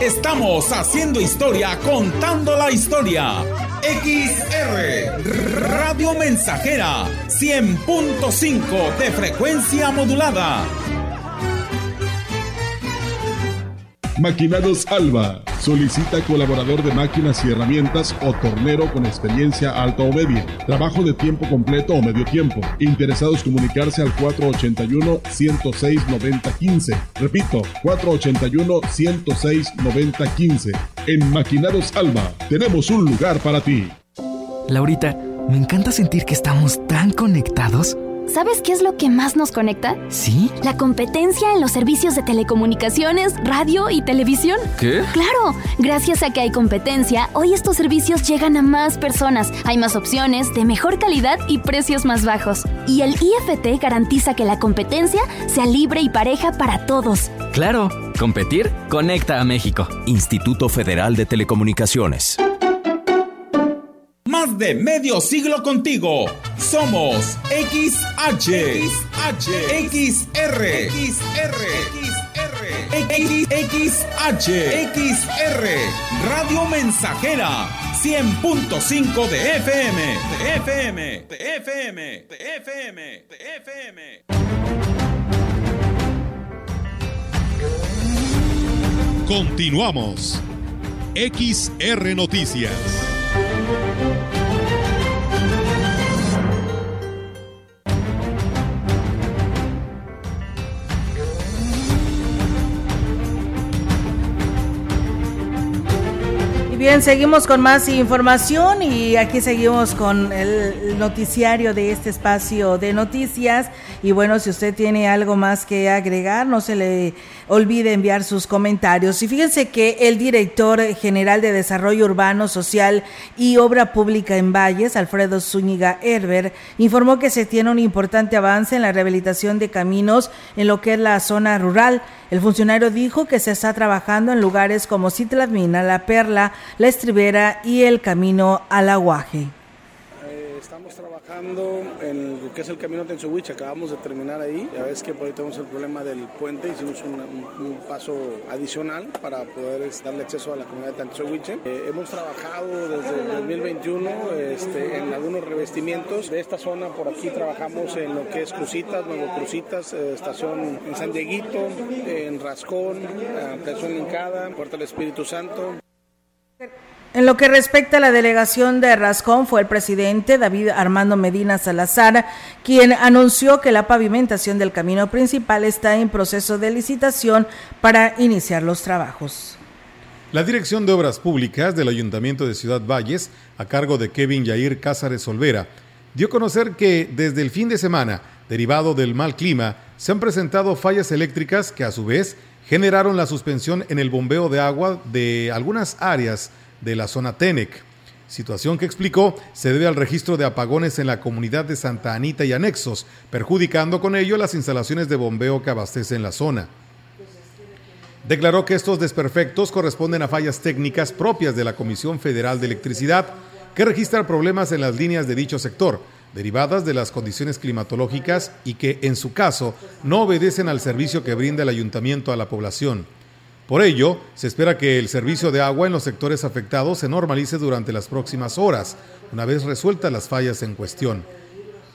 S10: Estamos haciendo historia, contando la historia. XR Radio Mensajera 100.5 de frecuencia modulada.
S19: Maquinados Alba. Solicita colaborador de máquinas y herramientas o tornero con experiencia alta o media. Trabajo de tiempo completo o medio tiempo. Interesados comunicarse al 481-106-9015. Repito, 481-106-9015. En Maquinados Alba tenemos un lugar para ti.
S28: Laurita, me encanta sentir que estamos tan conectados.
S29: ¿Sabes qué es lo que más nos conecta?
S28: ¿Sí?
S29: La competencia en los servicios de telecomunicaciones, radio y televisión.
S28: ¿Qué?
S29: Claro, gracias a que hay competencia, hoy estos servicios llegan a más personas, hay más opciones, de mejor calidad y precios más bajos. Y el IFT garantiza que la competencia sea libre y pareja para todos.
S28: Claro, competir conecta a México.
S30: Instituto Federal de Telecomunicaciones.
S10: Más de medio siglo contigo. Somos XH, XH, XR, XR, XR, XH, XR, Radio Mensajera, 100.5 de FM, de FM, de FM, de FM, de FM.
S1: Continuamos. XR Noticias.
S2: Bien, seguimos con más información y aquí seguimos con el noticiario de este espacio de noticias. Y bueno, si usted tiene algo más que agregar, no se le olvide enviar sus comentarios. Y fíjense que el director general de Desarrollo Urbano, Social y Obra Pública en Valles, Alfredo Zúñiga Herber, informó que se tiene un importante avance en la rehabilitación de caminos en lo que es la zona rural. El funcionario dijo que se está trabajando en lugares como Citlamina, La Perla, La Estribera y el Camino al Aguaje
S31: estamos trabajando en lo que es el camino Tensuwich, acabamos de terminar ahí. Ya ves que por ahí tenemos el problema del puente, hicimos un, paso adicional para poder darle acceso a la comunidad de Tensuwich. Eh, hemos trabajado desde el 2021 este, en algunos revestimientos de esta zona. Por aquí trabajamos en lo que es Crucitas, Nuevo Crucitas, eh, estación en San Dieguito, en Rascón, Estación Lincada, Puerta del Espíritu Santo.
S2: En lo que respecta a la delegación de Rascón, fue el presidente David Armando Medina Salazar quien anunció que la pavimentación del camino principal está en proceso de licitación para iniciar los trabajos.
S3: La Dirección de Obras Públicas del Ayuntamiento de Ciudad Valles, a cargo de Kevin Yair Cázares Olvera, dio a conocer que desde el fin de semana, derivado del mal clima, se han presentado fallas eléctricas que a su vez generaron la suspensión en el bombeo de agua de algunas áreas de la zona TENEC. Situación que explicó se debe al registro de apagones en la comunidad de Santa Anita y anexos, perjudicando con ello las instalaciones de bombeo que abastecen la zona. Declaró que estos desperfectos corresponden a fallas técnicas propias de la Comisión Federal de Electricidad, que registra problemas en las líneas de dicho sector, derivadas de las condiciones climatológicas y que, en su caso, no obedecen al servicio que brinda el ayuntamiento a la población. Por ello, se espera que el servicio de agua en los sectores afectados se normalice durante las próximas horas, una vez resueltas las fallas en cuestión.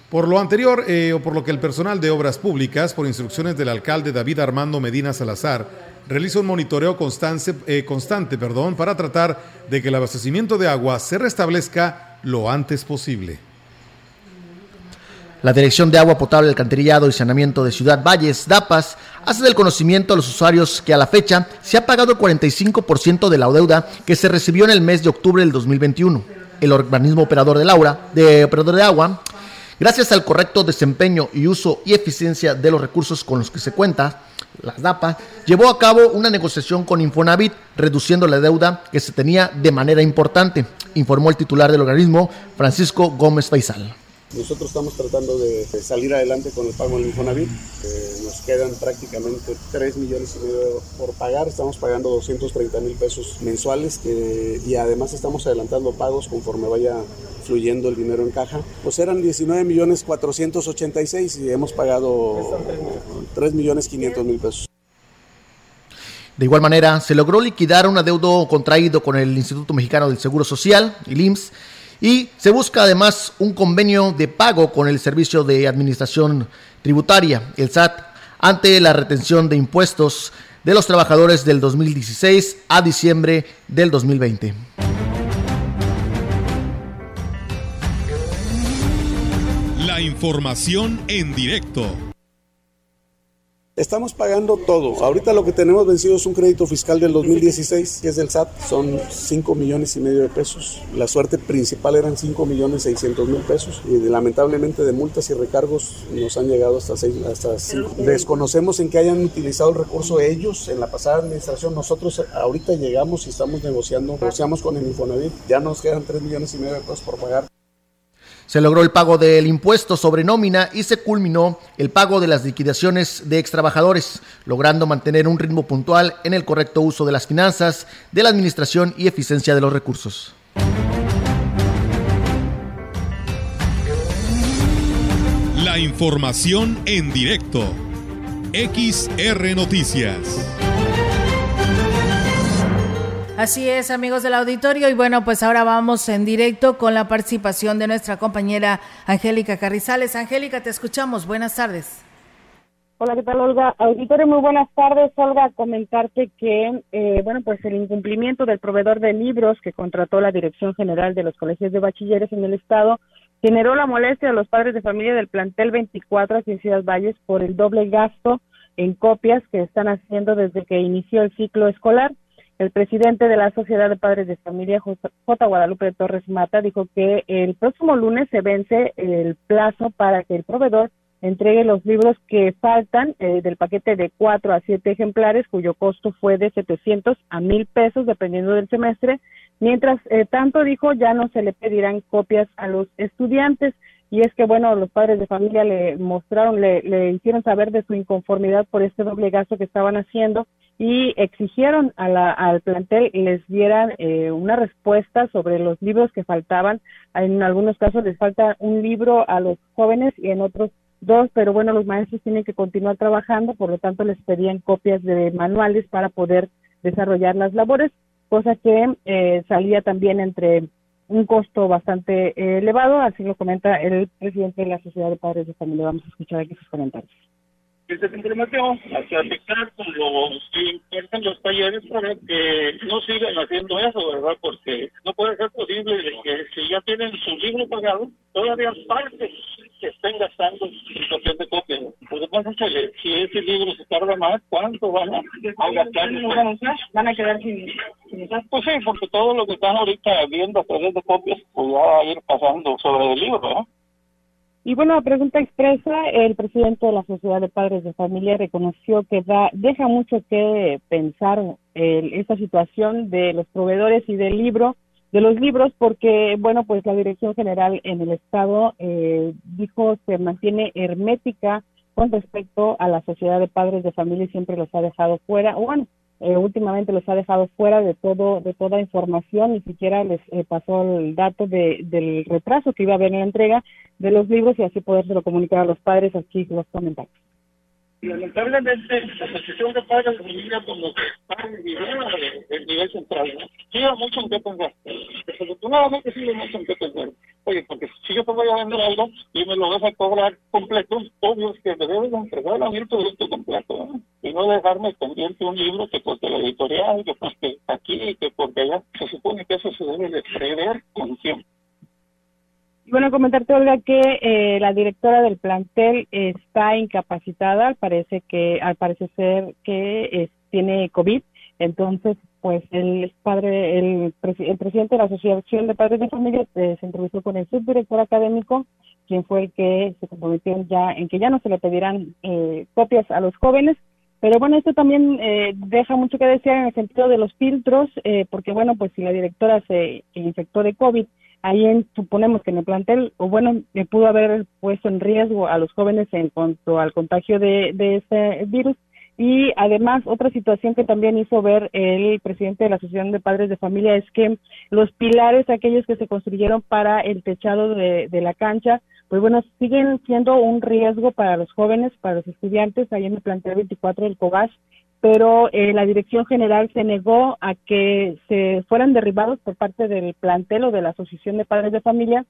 S3: Por lo anterior, eh, o por lo que el personal de obras públicas, por instrucciones del alcalde David Armando Medina Salazar, realiza un monitoreo constante, eh, constante perdón, para tratar de que el abastecimiento de agua se restablezca lo antes posible.
S14: La Dirección de Agua Potable, Alcantarillado y Saneamiento de Ciudad Valles, DAPAS, hace del conocimiento a los usuarios que a la fecha se ha pagado el 45% de la deuda que se recibió en el mes de octubre del 2021. El organismo operador de, Laura, de, operador de agua, gracias al correcto desempeño y uso y eficiencia de los recursos con los que se cuenta, las DAPA, llevó a cabo una negociación con Infonavit, reduciendo la deuda que se tenía de manera importante, informó el titular del organismo, Francisco Gómez Faisal.
S32: Nosotros estamos tratando de salir adelante con el pago del Infonavit. Nos quedan prácticamente 3 millones y medio por pagar. Estamos pagando 230 mil pesos mensuales y además estamos adelantando pagos conforme vaya fluyendo el dinero en caja. Pues eran 19 millones 486 y hemos pagado 3 millones 500 mil pesos.
S14: De igual manera, se logró liquidar un adeudo contraído con el Instituto Mexicano del Seguro Social, el IMSS, y se busca además un convenio de pago con el Servicio de Administración Tributaria, el SAT, ante la retención de impuestos de los trabajadores del 2016 a diciembre del 2020.
S1: La información en directo.
S32: Estamos pagando todo. Ahorita lo que tenemos vencido es un crédito fiscal del 2016, que es del SAT, son 5 millones y medio de pesos. La suerte principal eran 5 millones 600 mil pesos y lamentablemente de multas y recargos nos han llegado hasta 6, hasta 5. Desconocemos en que hayan utilizado el recurso ellos en la pasada administración. Nosotros ahorita llegamos y estamos negociando, negociamos con el Infonavit, ya nos quedan 3 millones y medio de pesos por pagar.
S14: Se logró el pago del impuesto sobre nómina y se culminó el pago de las liquidaciones de extrabajadores, logrando mantener un ritmo puntual en el correcto uso de las finanzas, de la administración y eficiencia de los recursos.
S1: La información en directo. XR Noticias.
S2: Así es, amigos del auditorio. Y bueno, pues ahora vamos en directo con la participación de nuestra compañera Angélica Carrizales. Angélica, te escuchamos. Buenas tardes.
S33: Hola, ¿qué tal, Olga? Auditorio, muy buenas tardes. Olga, comentarte que, eh, bueno, pues el incumplimiento del proveedor de libros que contrató la Dirección General de los Colegios de Bachilleres en el Estado generó la molestia de los padres de familia del plantel 24 aquí en Ciudad Valles por el doble gasto en copias que están haciendo desde que inició el ciclo escolar. El presidente de la Sociedad de Padres de Familia, J. Guadalupe Torres Mata, dijo que el próximo lunes se vence el plazo para que el proveedor entregue los libros que faltan eh, del paquete de cuatro a siete ejemplares, cuyo costo fue de 700 a 1000 pesos, dependiendo del semestre. Mientras eh, tanto, dijo, ya no se le pedirán copias a los estudiantes. Y es que, bueno, los padres de familia le mostraron, le, le hicieron saber de su inconformidad por este doble gasto que estaban haciendo y exigieron a la, al plantel les dieran eh, una respuesta sobre los libros que faltaban. En algunos casos les falta un libro a los jóvenes y en otros dos, pero bueno, los maestros tienen que continuar trabajando, por lo tanto les pedían copias de manuales para poder desarrollar las labores, cosa que eh, salía también entre un costo bastante eh, elevado, así lo comenta el presidente de la Sociedad de Padres de Familia. Vamos a escuchar aquí sus comentarios
S34: se comprometió a platicar con los que los talleres para que no sigan haciendo eso, ¿verdad? Porque no puede ser posible que si ya tienen su libro pagado, todavía parte que estén gastando en cuestión de copias. Por lo tanto, si ese libro se tarda más, ¿cuánto van a, gastar?
S33: Van a quedar sin,
S34: Pues sí, porque todo lo que están ahorita viendo a través de copias, pues va a ir pasando sobre el libro, ¿no?
S33: Y bueno, a pregunta expresa, el presidente de la Sociedad de Padres de Familia reconoció que da, deja mucho que pensar eh, esta situación de los proveedores y del libro, de los libros, porque, bueno, pues la Dirección General en el Estado eh, dijo se mantiene hermética con respecto a la Sociedad de Padres de Familia y siempre los ha dejado fuera, bueno, eh, últimamente los ha dejado fuera de todo de toda información ni siquiera les eh, pasó el dato de, del retraso que iba a haber en la entrega de los libros y así podérselo comunicar a los padres aquí los comentarios
S34: lamentablemente la asociación de padres de familia como padres el nivel central, ¿no? Lleva mucho en qué pensar. Desafortunadamente sí mucho en qué pensar. Oye, porque si yo te voy a vender algo y me lo vas a cobrar completo, obvio es que me debes entregar a mí el producto completo, ¿no? Y no dejarme pendiente un libro que porque la editorial, que porque aquí, que porque allá, se supone que eso se debe de prever con tiempo.
S33: Y bueno, comentarte, Olga, que eh, la directora del plantel está incapacitada, parece que, al parecer ser que tiene COVID, entonces, pues el padre, el, presidente de la Asociación de Padres de Familia eh, se entrevistó con el subdirector académico, quien fue el que se comprometió ya en que ya no se le pedieran eh, copias a los jóvenes, pero bueno, esto también eh, deja mucho que desear en el sentido de los filtros, eh, porque bueno, pues si la directora se infectó de COVID, ahí suponemos que en el plantel, o bueno, le pudo haber puesto en riesgo a los jóvenes en cuanto al contagio de, de ese virus. Y además, otra situación que también hizo ver el presidente de la Asociación de Padres de Familia es que los pilares, aquellos que se construyeron para el techado de, de la cancha, pues bueno, siguen siendo un riesgo para los jóvenes, para los estudiantes, ahí en el plantel 24 del COGAS, pero eh, la dirección general se negó a que se fueran derribados por parte del plantel o de la Asociación de Padres de Familia,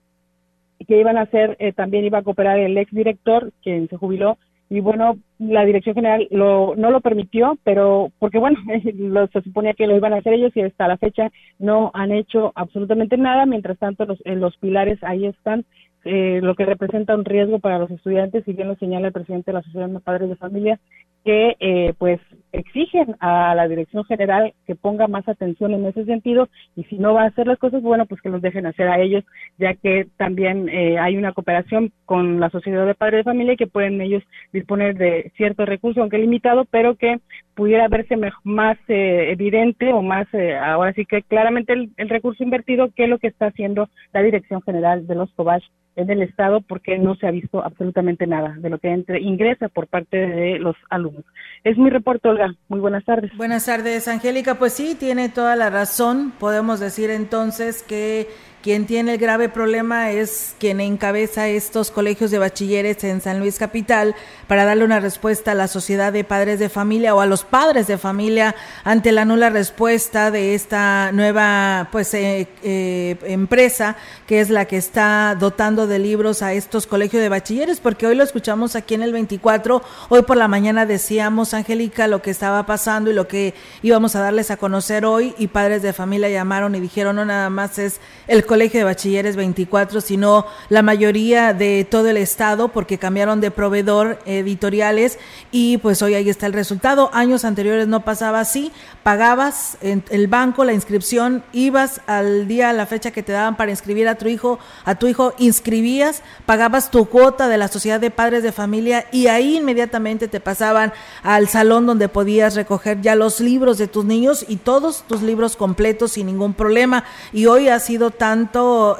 S33: que iban a hacer, eh, también iba a cooperar el exdirector, quien se jubiló, y bueno, la dirección general lo, no lo permitió, pero porque bueno, lo, se suponía que lo iban a hacer ellos y hasta la fecha no han hecho absolutamente nada, mientras tanto los, los pilares ahí están eh, lo que representa un riesgo para los estudiantes, y bien lo señala el presidente de la Asociación de Padres de Familia, que eh, pues exigen a la dirección general que ponga más atención en ese sentido y si no va a hacer las cosas, bueno, pues que los dejen hacer a ellos, ya que también eh, hay una cooperación con la Sociedad de Padres de Familia que pueden ellos disponer de cierto recurso, aunque limitado, pero que pudiera verse más evidente o más, ahora sí que claramente el, el, recurso invertido que lo que está haciendo la Dirección General de los COBACH en el Estado porque no se ha visto absolutamente nada de lo que entre, ingresa por parte de los alumnos. Es mi reporte, Olga. Muy buenas tardes.
S2: Buenas tardes, Angélica. Pues sí, tiene toda la razón. Podemos decir entonces que quien tiene el grave problema es quien encabeza estos colegios de bachilleres en San Luis Capital para darle una respuesta a la sociedad de padres de familia o a los padres de familia ante la nula respuesta de esta nueva pues eh, eh, empresa que es la que está dotando de libros a estos colegios de bachilleres porque hoy lo escuchamos aquí en el 24 hoy por la mañana decíamos Angélica lo que estaba pasando y lo que íbamos a darles a conocer hoy y padres de familia llamaron y dijeron no nada más es el Colegio de Bachilleres 24, sino la mayoría de todo el estado porque cambiaron de proveedor editoriales y pues hoy ahí está el resultado. Años anteriores no pasaba así, pagabas en el banco la inscripción, ibas al día, a la fecha que te daban para inscribir a tu hijo, a tu hijo inscribías, pagabas tu cuota de la Sociedad de Padres de Familia y ahí inmediatamente te pasaban al salón donde podías recoger ya los libros de tus niños y todos tus libros completos sin ningún problema. Y hoy ha sido tan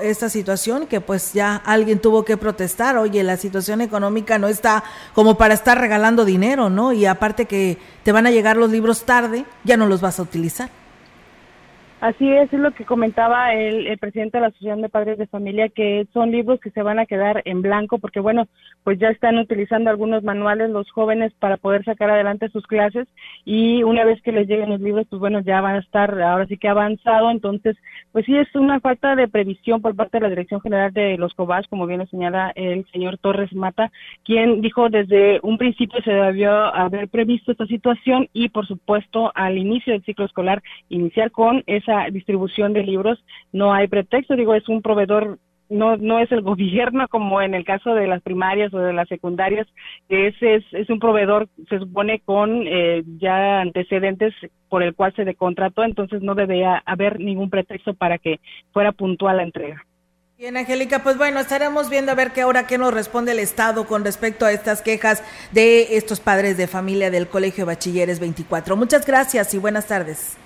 S2: esta situación que pues ya alguien tuvo que protestar, oye, la situación económica no está como para estar regalando dinero, ¿no? Y aparte que te van a llegar los libros tarde, ya no los vas a utilizar.
S33: Así es, es lo que comentaba el, presidente de la Asociación de Padres de Familia, que son libros que se van a quedar en blanco porque, bueno, pues ya están utilizando algunos manuales los jóvenes para poder sacar adelante sus clases y una vez que les lleguen los libros, pues bueno, ya van a estar ahora sí que avanzado. Entonces, pues sí, es una falta de previsión por parte de la Dirección General de los COBAS, como bien lo señala el señor Torres Mata, quien dijo desde un principio se debió haber previsto esta situación y, por supuesto, al inicio del ciclo escolar, iniciar con esa distribución de libros, no hay pretexto, digo, es un proveedor no no es el gobierno como en el caso de las primarias o de las secundarias que es es, un proveedor se supone con eh, ya antecedentes por el cual se decontrató entonces no debía haber ningún pretexto para que fuera puntual la entrega
S2: Bien, Angélica, pues bueno, estaremos viendo a ver qué ahora qué nos responde el Estado con respecto a estas quejas de estos padres de familia del Colegio de Bachilleres 24. Muchas gracias y buenas tardes.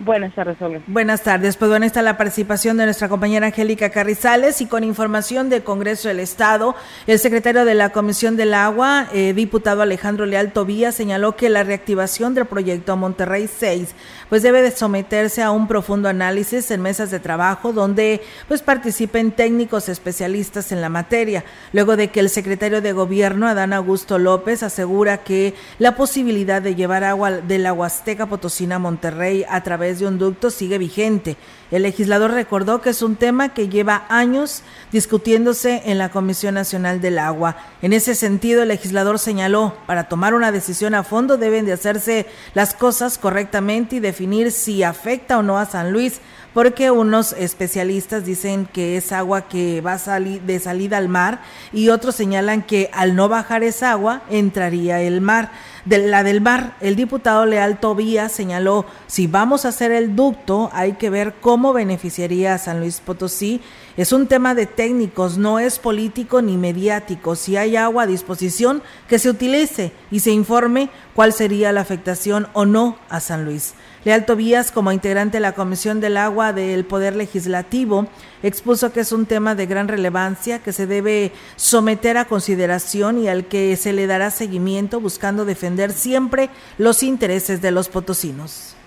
S33: Buenas tardes, Olga.
S2: Buenas tardes. Pues bueno, está la participación de nuestra compañera Angélica Carrizales y con información del Congreso del Estado, el secretario de la Comisión del Agua, eh, diputado Alejandro Leal Tobía, señaló que la reactivación del proyecto Monterrey 6 pues debe de someterse a un profundo análisis en mesas de trabajo donde pues participen técnicos especialistas en la materia, luego de que el secretario de Gobierno, Adán Augusto López, asegura que la posibilidad de llevar agua de la Huasteca Potosina a Monterrey a través de un ducto sigue vigente. El legislador recordó que es un tema que lleva años discutiéndose en la Comisión Nacional del Agua. En ese sentido, el legislador señaló, para tomar una decisión a fondo deben de hacerse las cosas correctamente y definir si afecta o no a San Luis, porque unos especialistas dicen que es agua que va de salida al mar y otros señalan que al no bajar esa agua entraría el mar. De la del mar, el diputado Leal Tobía señaló, si vamos a hacer el ducto, hay que ver cómo beneficiaría a San Luis Potosí. Es un tema de técnicos, no es político ni mediático. Si hay agua a disposición, que se utilice y se informe cuál sería la afectación o no a San Luis. Leal Tobías, como integrante de la Comisión del Agua del Poder Legislativo, expuso que es un tema de gran relevancia que se debe someter a consideración y al que se le dará seguimiento buscando defender siempre los intereses de los potosinos.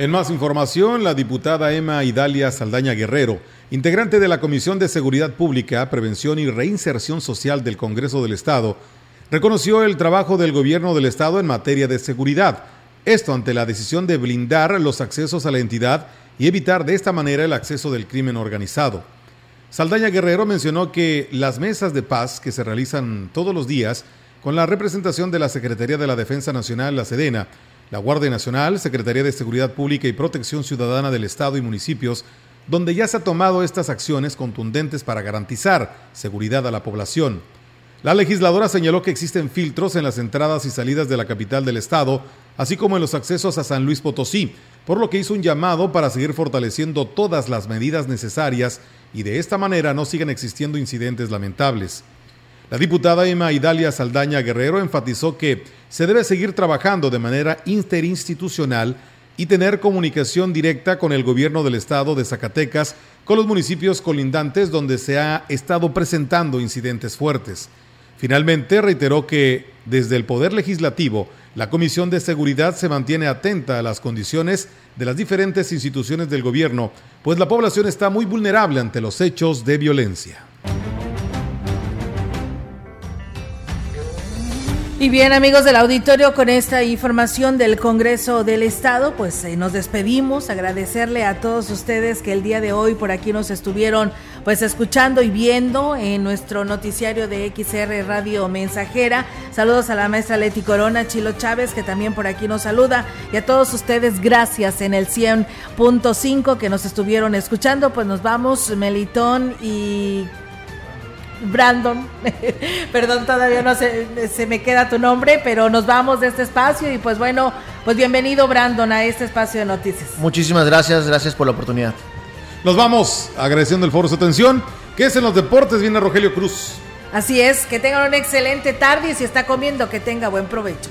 S3: En más información, la diputada Emma Idalia Saldaña Guerrero, integrante de la Comisión de Seguridad Pública, Prevención y Reinserción Social del Congreso del Estado, reconoció el trabajo del gobierno del Estado en materia de seguridad esto ante la decisión de blindar los accesos a la entidad y evitar de esta manera el acceso del crimen organizado. Saldaña Guerrero mencionó que las mesas de paz que se realizan todos los días con la representación de la Secretaría de la Defensa Nacional, la Sedena, la Guardia Nacional, Secretaría de Seguridad Pública y Protección Ciudadana del Estado y municipios, donde ya se ha tomado estas acciones contundentes para garantizar seguridad a la población. La legisladora señaló que existen filtros en las entradas y salidas de la capital del estado, así como en los accesos a San Luis Potosí, por lo que hizo un llamado para seguir fortaleciendo todas las medidas necesarias y de esta manera no sigan existiendo incidentes lamentables. La diputada Emma Idalia Saldaña Guerrero enfatizó que se debe seguir trabajando de manera interinstitucional y tener comunicación directa con el gobierno del estado de Zacatecas, con los municipios colindantes donde se ha estado presentando incidentes fuertes. Finalmente, reiteró que desde el Poder Legislativo, la Comisión de Seguridad se mantiene atenta a las condiciones de las diferentes instituciones del gobierno, pues la población está muy vulnerable ante los hechos de violencia.
S2: Y bien amigos del auditorio, con esta información del Congreso del Estado, pues eh, nos despedimos, agradecerle a todos ustedes que el día de hoy por aquí nos estuvieron pues escuchando y viendo en nuestro noticiario de XR Radio Mensajera. Saludos a la maestra Leti Corona, Chilo Chávez, que también por aquí nos saluda, y a todos ustedes, gracias en el 100.5 que nos estuvieron escuchando. Pues nos vamos, Melitón y Brandon, perdón, todavía no se, se, me queda tu nombre, pero nos vamos de este espacio y pues bueno, pues bienvenido Brandon a este espacio de noticias.
S14: Muchísimas gracias, gracias por la oportunidad.
S3: Nos vamos agradeciendo el foro su atención, que es en los deportes, viene Rogelio Cruz.
S2: Así es, que tengan una excelente tarde y si está comiendo, que tenga buen provecho.